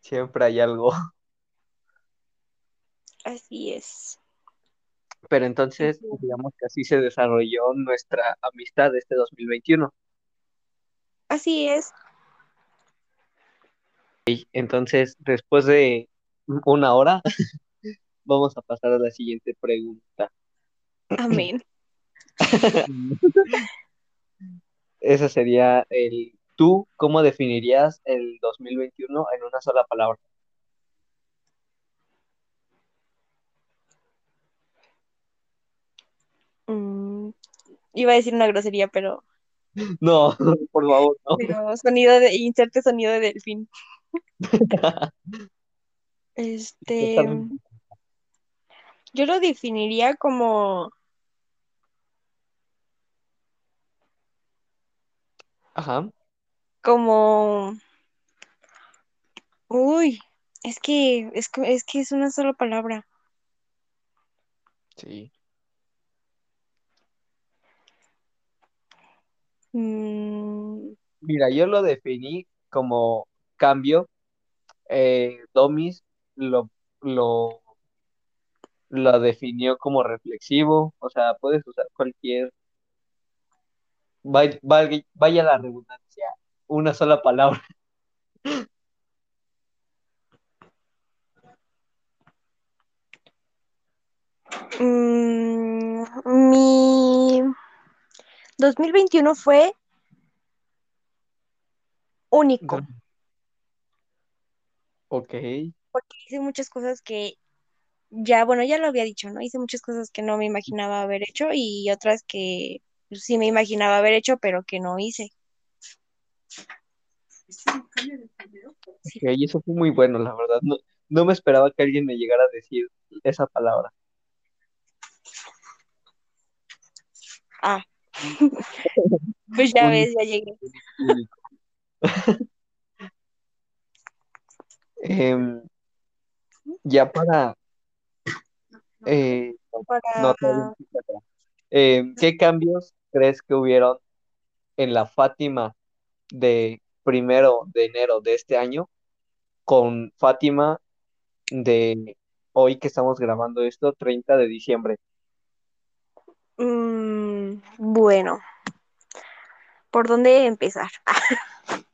siempre hay algo. Así es. Pero entonces, digamos que así se desarrolló nuestra amistad este 2021. Así es. Entonces, después de una hora, vamos a pasar a la siguiente pregunta. Amén. Esa sería el, ¿tú cómo definirías el 2021 en una sola palabra? Mm, iba a decir una grosería, pero, No, por favor, no. pero sonido de, inserte sonido de delfín. Este, yo lo definiría como Ajá, como, uy, es que, es que, es que es una sola palabra. sí. Mm, Mira, yo lo definí como cambio. Eh, Domis lo, lo, lo definió como reflexivo. O sea, puedes usar cualquier, vaya, vaya la redundancia, una sola palabra. mm, mi 2021 fue único, Ok, porque hice muchas cosas que ya, bueno, ya lo había dicho, ¿no? Hice muchas cosas que no me imaginaba haber hecho y otras que sí me imaginaba haber hecho, pero que no hice. Ok, y eso fue muy bueno, la verdad. No, no me esperaba que alguien me llegara a decir esa palabra. Ah, pues ya ves, ya llegué. Em, ya para... eh, Para, no, todavía no. Em, ¿qué cambios crees que hubieron en la Fátima de primero de enero de este año con Fátima de hoy que estamos grabando esto, 30 de diciembre? mm, bueno, ¿por dónde empezar?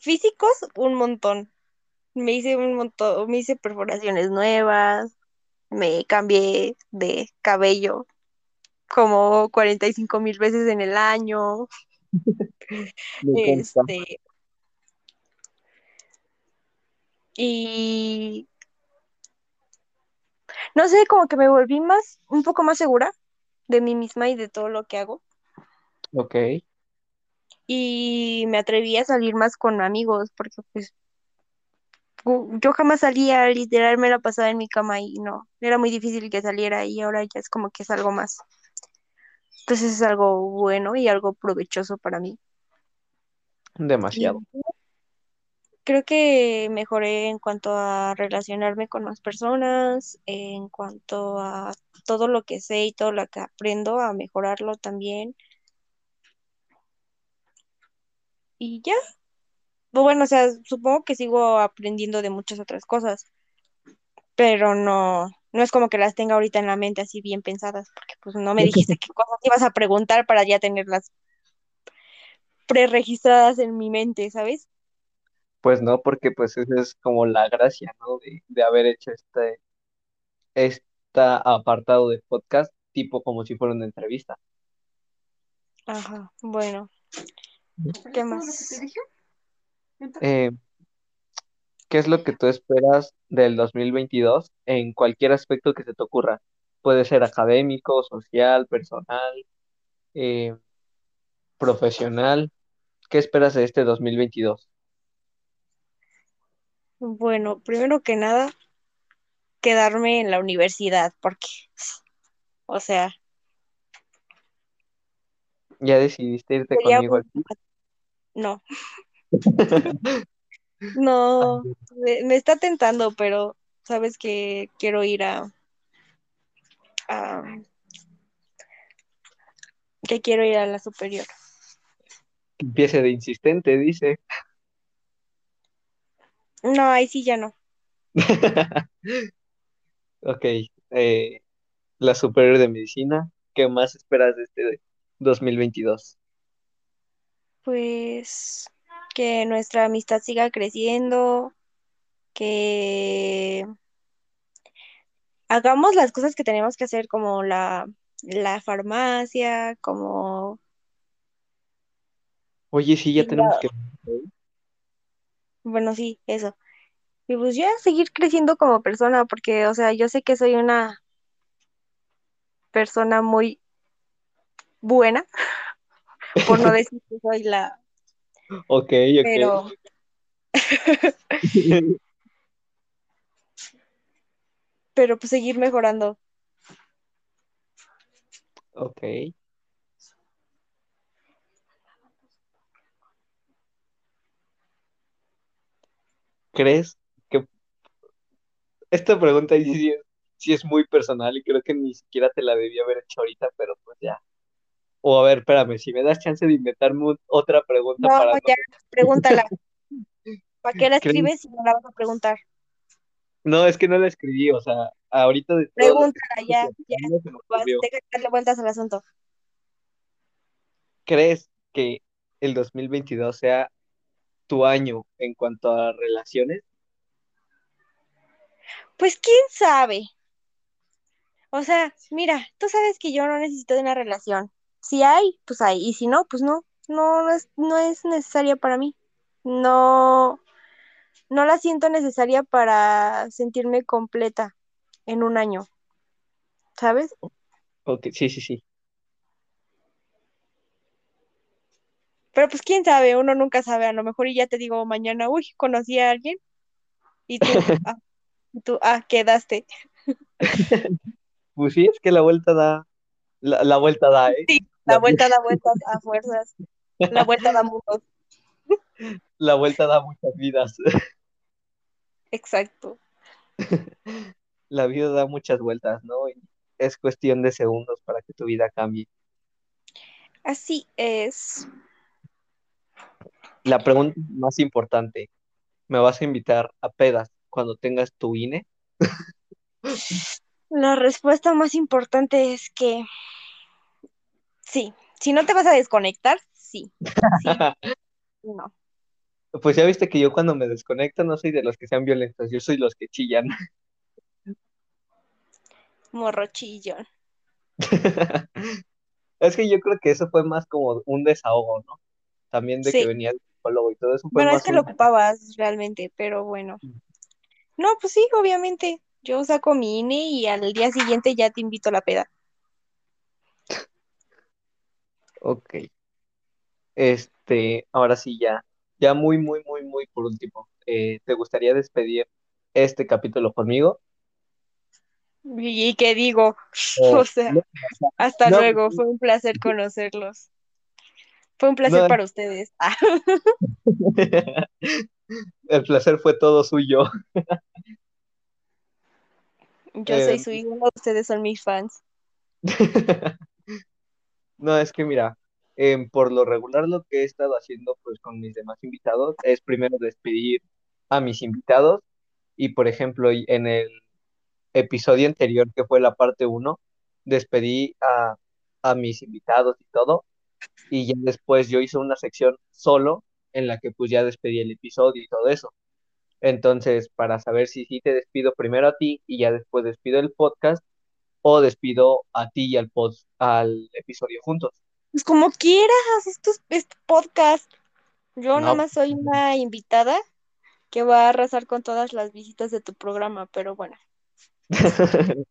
Físicos, un montón. Me hice un montón, me hice perforaciones nuevas, me cambié de cabello como 45 mil veces en el año. Este, y no sé, como que me volví más, un poco más segura de mí misma y de todo lo que hago. Ok, Y me atreví a salir más con amigos, porque pues yo jamás salía, literal me la pasaba en mi cama y no, era muy difícil que saliera y ahora ya es como que es algo más. Entonces es algo bueno y algo provechoso para mí. Y demasiado. creo que mejoré en cuanto a relacionarme con más personas, en cuanto a todo lo que sé y todo lo que aprendo, a mejorarlo también. Y ya, bueno, o sea, supongo que sigo aprendiendo de muchas otras cosas, pero no, no es como que las tenga ahorita en la mente así bien pensadas, porque pues no me dijiste qué cosas ibas a preguntar para ya tenerlas preregistradas en mi mente, ¿sabes? Pues no, porque pues esa es como la gracia, ¿no? De, de haber hecho este, esta apartado de podcast, tipo como si fuera una entrevista. Ajá, bueno, ¿qué más? Eh, ¿qué es lo que tú esperas del 2022 en cualquier aspecto que se te ocurra? Puede ser académico, social, personal, eh, profesional. ¿Qué esperas de este 2022? Bueno, primero que nada, quedarme en la universidad, porque, o sea, ¿Ya decidiste irte conmigo un... No, no, me, me está tentando, pero sabes que quiero ir a, a- que quiero ir a la superior. Empiece de insistente, dice. No, ahí sí ya no. Ok, eh, la superior de medicina. ¿Qué más esperas de este 2022? Pues que nuestra amistad siga creciendo, que hagamos las cosas que tenemos que hacer, como la, la farmacia, como... Oye, sí, ya tenemos que... Bueno, sí, eso. Y pues ya seguir creciendo como persona, porque, o sea, yo sé que soy una persona muy buena, por no decir que soy la, Ok, pero, ok. pero pues seguir mejorando. Ok. ¿Crees que esta pregunta sí, sí es, sí es muy personal y creo que ni siquiera te la debía haber hecho ahorita, pero pues ya. O a ver, espérame, si me das chance de inventarme otra pregunta No, para no... ya, pregúntala. ¿Para qué la escribes si no la vas a preguntar? No, es que no la escribí, o sea, ahorita de que Pregúntala, ya, ya. no Vas, deja de darle vueltas al asunto. ¿Crees que el 2022 sea tu año en cuanto a relaciones? Pues quién sabe. O sea, mira, tú sabes que yo no necesito de una relación. Si hay, pues hay. Y si no, pues no. No, no es, no es necesaria para mí. No, no la siento necesaria para sentirme completa en un año. ¿Sabes? Ok, sí, sí, sí. Pero pues quién sabe, uno nunca sabe. A lo mejor y ya te digo mañana, uy, conocí a alguien. Y tú, ah, tú, ah, quedaste. Pues sí, es que la vuelta da, la, la vuelta da, ¿eh? Sí, la vuelta da vueltas a fuerzas. La vuelta da mundos. la vuelta da muchas vidas. Exacto. La vida da muchas vueltas, ¿no? Y es cuestión de segundos para que tu vida cambie. Así es. La pregunta más importante, ¿me vas a invitar a pedas cuando tengas tu INE? La respuesta más importante es que sí. Si no te vas a desconectar, sí. Sí, no. Pues ya viste que yo cuando me desconecto no soy de los que sean violentos, yo soy los que chillan. Morrochillón. Es que yo creo que eso fue más como un desahogo, ¿no? También de que venía el psicólogo y todo eso fue Bueno, es que un... lo ocupabas realmente, pero bueno. No, pues sí, obviamente. Yo saco mi INE y al día siguiente ya te invito a la peda. Ok. Este, ahora sí ya, ya muy, muy, muy, muy por último, eh, ¿te gustaría despedir este capítulo conmigo? ¿Y qué digo? O, O sea, no, hasta no, luego. Fue un placer conocerlos. Fue un placer no, para ustedes. Ah, el placer fue todo suyo. yo soy Eh, su ídolo, ustedes son mis fans. no, es que mira, em, por lo regular lo que he estado haciendo pues con mis demás invitados es primero despedir a mis invitados y por ejemplo en el episodio anterior que fue la parte 1, despedí a, a mis invitados y todo y ya después yo hice una sección solo en la que pues ya despedí el episodio y todo eso. Entonces, para saber si sí te despido primero a ti y ya después despido el podcast o despido a ti y al pod, al episodio juntos. Pues como quieras, esto es, es podcast. Yo nada No, más soy una invitada que va a arrasar con todas las visitas de tu programa, pero bueno.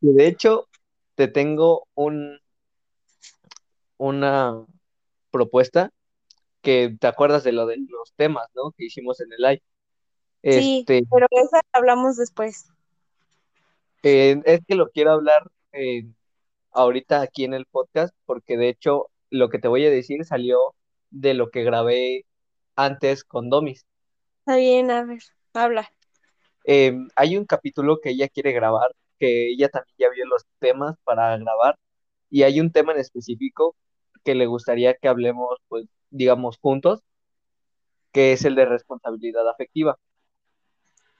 Y de hecho, te tengo un, una propuesta que te acuerdas de lo de los temas, ¿no? Que hicimos en el live. Sí, Este, pero esa la hablamos después. Eh, es que lo quiero hablar eh, ahorita aquí en el podcast, porque de hecho lo que te voy a decir salió de lo que grabé antes con Domis. Está bien, a ver, habla. Eh, hay un capítulo que ella quiere grabar, que ella también ya vio los temas para grabar, y hay un tema en específico que le gustaría que hablemos, pues, digamos, juntos, que es el de responsabilidad afectiva.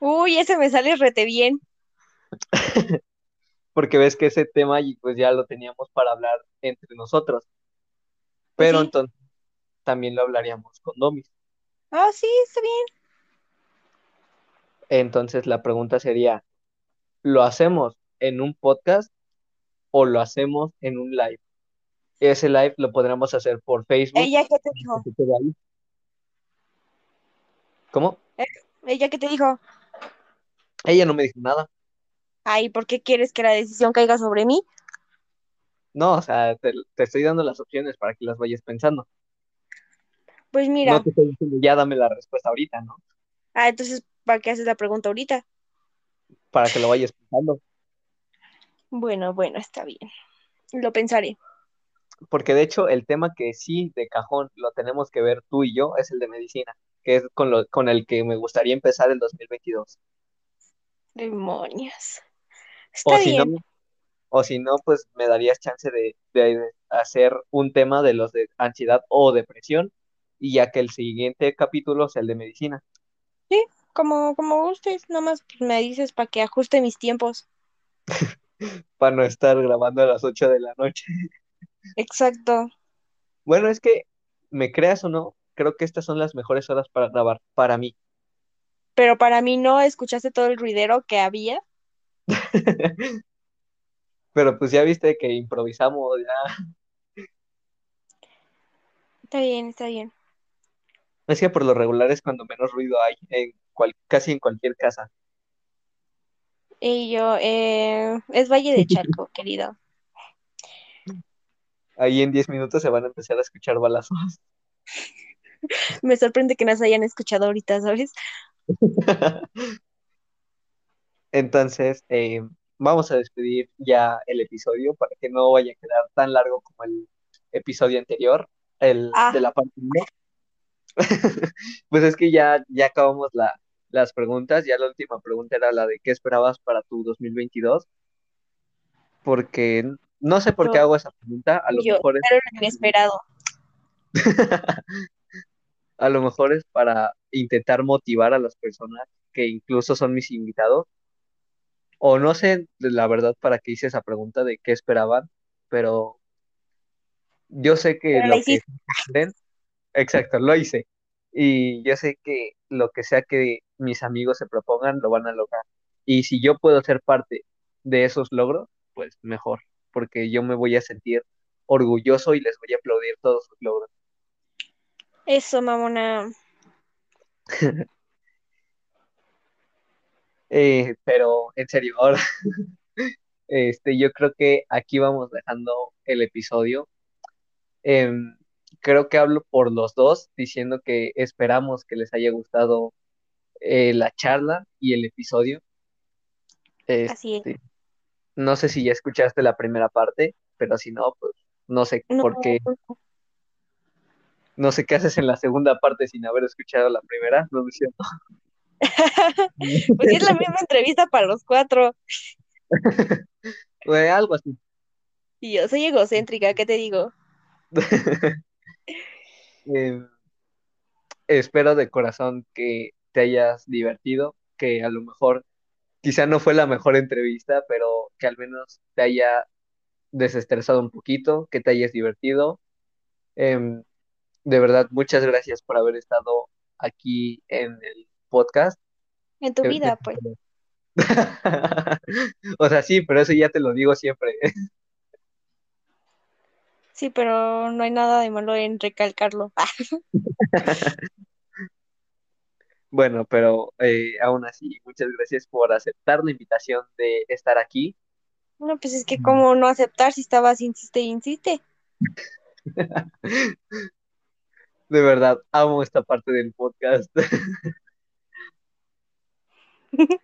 Uy, ese me sale rete bien. Porque ves que ese tema pues ya lo teníamos para hablar entre nosotros, pero sí, entonces también lo hablaríamos con Domis. Ah, sí, está bien. Entonces la pregunta sería, ¿lo hacemos en un podcast o lo hacemos en un live? Ese live lo podremos hacer por Facebook. ¿Ella qué te dijo? ahí. ¿Cómo? ¿Ella qué te dijo? Ella no me dijo nada. Ay, ¿por qué quieres que la decisión caiga sobre mí? No, o sea, te, te estoy dando las opciones para que las vayas pensando. Pues mira, No te estoy diciendo ya dame la respuesta ahorita, ¿no? ah, entonces, ¿para qué haces la pregunta ahorita? Para que lo vayas pensando. Bueno, bueno, está bien. Lo pensaré. Porque de hecho el tema que sí de cajón lo tenemos que ver tú y yo es el de medicina, que es con, lo, con el que me gustaría empezar el 2022. Demonios. O si bien. no, o si no, pues me darías chance de, de hacer un tema de los de ansiedad o depresión, y ya que el siguiente capítulo sea el de medicina. Sí, como, como gustes, nomás me dices para que ajuste mis tiempos. para no estar grabando a las 8 de la noche. Exacto. Bueno, es que, me creas o no, creo que estas son las mejores horas para grabar, para mí. Pero para mí no escuchaste todo el ruidero que había. Pero pues ya viste que improvisamos, ya. Está bien, está bien. Es que por lo regular es cuando menos ruido hay, en cual- casi en cualquier casa. Y yo, eh, es Valle de Charco, querido. Ahí en 10 minutos se van a empezar a escuchar balazos. Me sorprende que nos hayan escuchado ahorita, ¿sabes? Entonces, eh, vamos a despedir ya el episodio para que no vaya a quedar tan largo como el episodio anterior, el Ah. de la parte 1. Pues es que ya, ya acabamos la, las preguntas, ya la última pregunta era la de ¿qué esperabas para tu 2022? Porque no sé por qué hago esa pregunta, a lo Yo mejor es, inesperado. a lo mejor es para intentar motivar a las personas que incluso son mis invitados. O no sé la verdad para qué hice esa pregunta de qué esperaban, pero yo sé que Pero lo que exacto, lo hice. Y yo sé que lo que sea que mis amigos se propongan, lo van a lograr. Y si yo puedo ser parte de esos logros, pues mejor, porque yo me voy a sentir orgulloso y les voy a aplaudir todos sus logros. Eso, mamona. Eh, pero en serio, ahora, este, yo creo que aquí vamos dejando el episodio. Em, creo que hablo por los dos, diciendo que esperamos que les haya gustado eh, la charla y el episodio. Así es. Este, no sé si ya escuchaste la primera parte, pero si no, pues no sé No, por qué, no sé qué haces en la segunda parte sin haber escuchado la primera, no es cierto. pues es la misma entrevista para los cuatro. Fue algo así. Y yo soy egocéntrica, ¿qué te digo? Em, espero de corazón que te hayas divertido, que a lo mejor quizá no fue la mejor entrevista, pero que al menos te haya desestresado un poquito, que te hayas divertido. Em, de verdad, muchas gracias por haber estado aquí en el podcast. En tu vida, pues. O sea, sí, pero eso ya te lo digo siempre. Sí, pero no hay nada de malo en recalcarlo. Bueno, pero eh, aún así, muchas gracias por aceptar la invitación de estar aquí. no, pues es que cómo no aceptar si estabas insiste e insiste. De verdad, amo esta parte del podcast.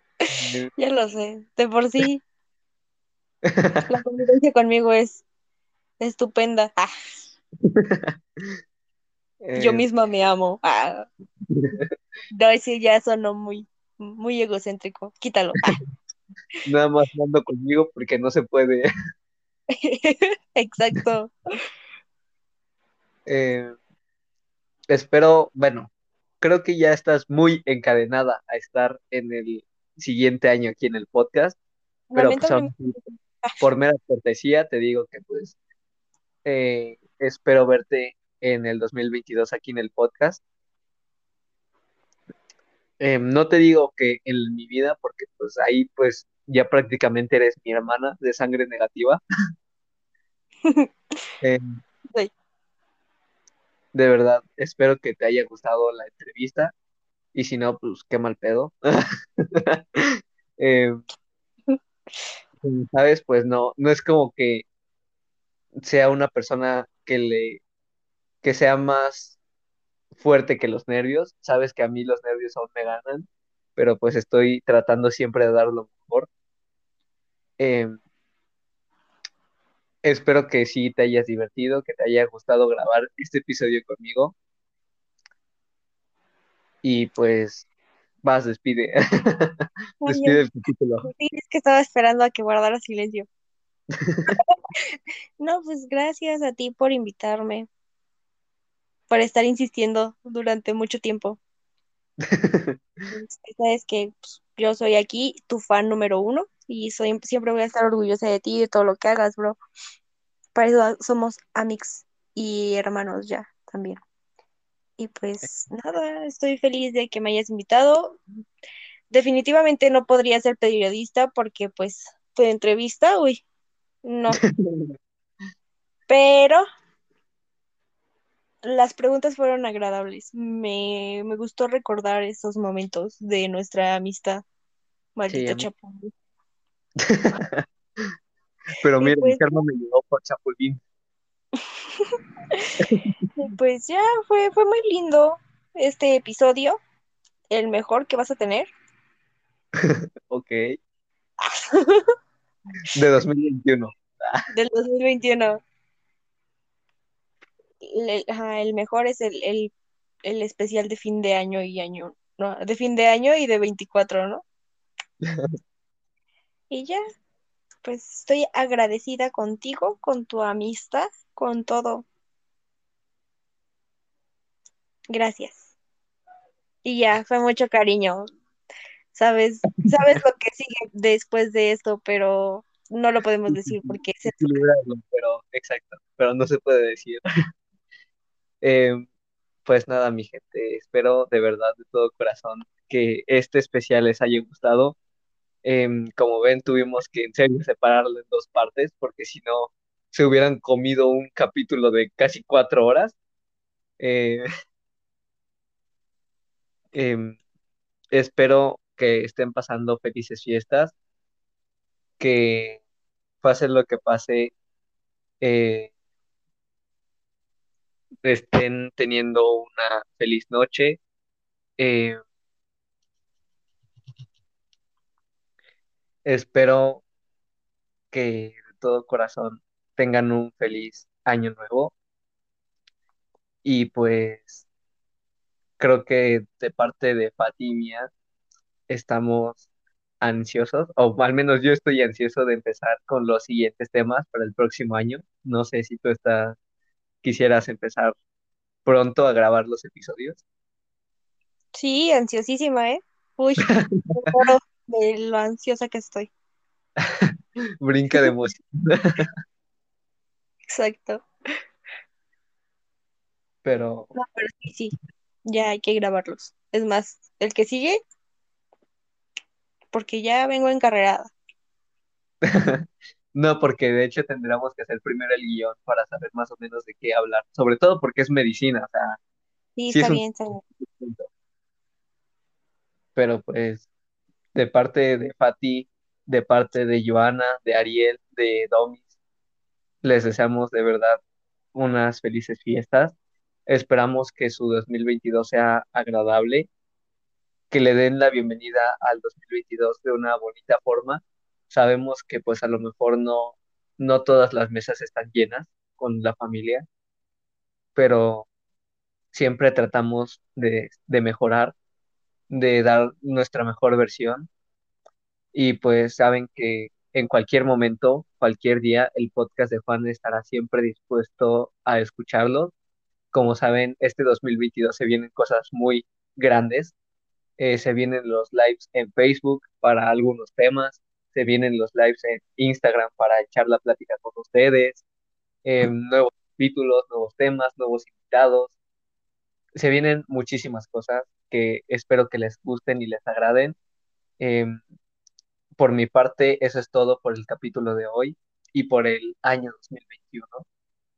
Ya lo sé, de por sí la convivencia conmigo es estupenda. Ah, yo misma me amo. Ah, no, sí, ya sonó muy, muy egocéntrico. Quítalo. Ah, nada más ando conmigo porque no se puede. exacto. Eh, espero, bueno, creo que ya estás muy encadenada a estar en el siguiente año aquí en el podcast, pero pues aún por mera cortesía te digo que pues eh, espero verte en el 2022 aquí en el podcast. Em, no te digo que en mi vida, porque pues ahí pues ya prácticamente eres mi hermana de sangre negativa. Sí. de verdad, espero que te haya gustado la entrevista y si no, pues qué mal pedo. Em, ¿sabes? Pues no, no es como que sea una persona que le, que sea más fuerte que los nervios. Sabes que a mí los nervios aún me ganan, pero pues estoy tratando siempre de dar lo mejor. Em, espero que sí te hayas divertido, que te haya gustado grabar este episodio conmigo. Y pues, vas, despide. Despide el capítulo. Sí, es que estaba esperando a que guardara silencio. No, pues gracias a ti por invitarme, por estar insistiendo durante mucho tiempo. Sabes que pues, yo soy aquí tu fan número uno y soy, siempre voy a estar orgullosa de ti y de todo lo que hagas, bro. Para eso somos amigos y hermanos ya también. Y pues nada, estoy feliz de que me hayas invitado. Definitivamente no podría ser periodista porque pues tu entrevista, uy, no. Pero las preguntas fueron agradables. Me, me gustó recordar esos momentos de nuestra amistad, maldito a mí- Chapulín. Pero mira, mi pues- karma me llegó por Chapulín. Pues ya fue, fue muy lindo este episodio, el mejor que vas a tener. Ok. De 2021. del 2021. El, ajá, el mejor es el, el, el especial de fin de año y año, ¿no? De fin de año y de 24, ¿no? Y ya, pues estoy agradecida contigo, con tu amistad, con todo. Gracias. Y ya, fue mucho cariño. Sabes, sabes lo que sigue después de esto, pero no lo podemos decir porque es pero exacto, pero no se puede decir. Em, pues nada, mi gente, espero de verdad, de todo corazón, que este especial les haya gustado. Em, como ven, tuvimos que en serio separarlo en dos partes, porque si no, se hubieran comido un capítulo de casi cuatro horas. Eh, em, espero que estén pasando felices fiestas, que pase lo que pase, eh, estén teniendo una feliz noche. Espero que de todo corazón tengan un feliz año nuevo y pues creo que de parte de Fatimia estamos ansiosos, o al menos yo estoy ansioso de empezar con los siguientes temas para el próximo año. No sé si tú estás, quisieras empezar pronto a grabar los episodios. Sí, ansiosísima, ¿eh? Uy, de lo ansiosa que estoy. Brinca de emoción, Exacto. pero No, pero sí, sí, ya hay que grabarlos. Es más, el que sigue, porque ya vengo encarrerada. no, porque de hecho tendríamos que hacer primero el guion para saber más o menos de qué hablar, sobre todo porque es medicina, o sea, Sí, sí está es un bien, está bien. Pero pues de parte de Fati, de parte de Joana, de Ariel, de Domis, les deseamos de verdad unas felices fiestas. Esperamos que su 2022 sea agradable, que le den la bienvenida al 2022 de una bonita forma. Sabemos que pues a lo mejor no, no todas las mesas están llenas con la familia, pero siempre tratamos de, de mejorar, de dar nuestra mejor versión y pues saben que en cualquier momento, cualquier día, el podcast de Juan estará siempre dispuesto a escucharlo. Como saben, este 2022 se vienen cosas muy grandes. Eh, se vienen los lives en Facebook para algunos temas, se vienen los lives en Instagram para echar la plática con ustedes, eh, nuevos capítulos, nuevos temas, nuevos invitados. Se vienen muchísimas cosas que espero que les gusten y les agraden. Em, por mi parte, eso es todo por el capítulo de hoy y por el año 2021.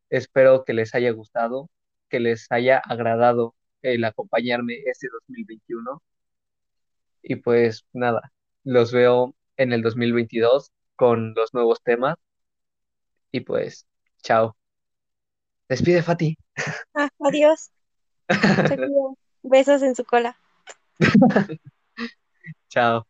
Espero que les haya gustado, que les haya agradado el acompañarme este 2021. Y pues nada, los veo en el 2022 con los nuevos temas. Y pues, chao. Despide, Fati. Ah, adiós. Besos en su cola. Chao.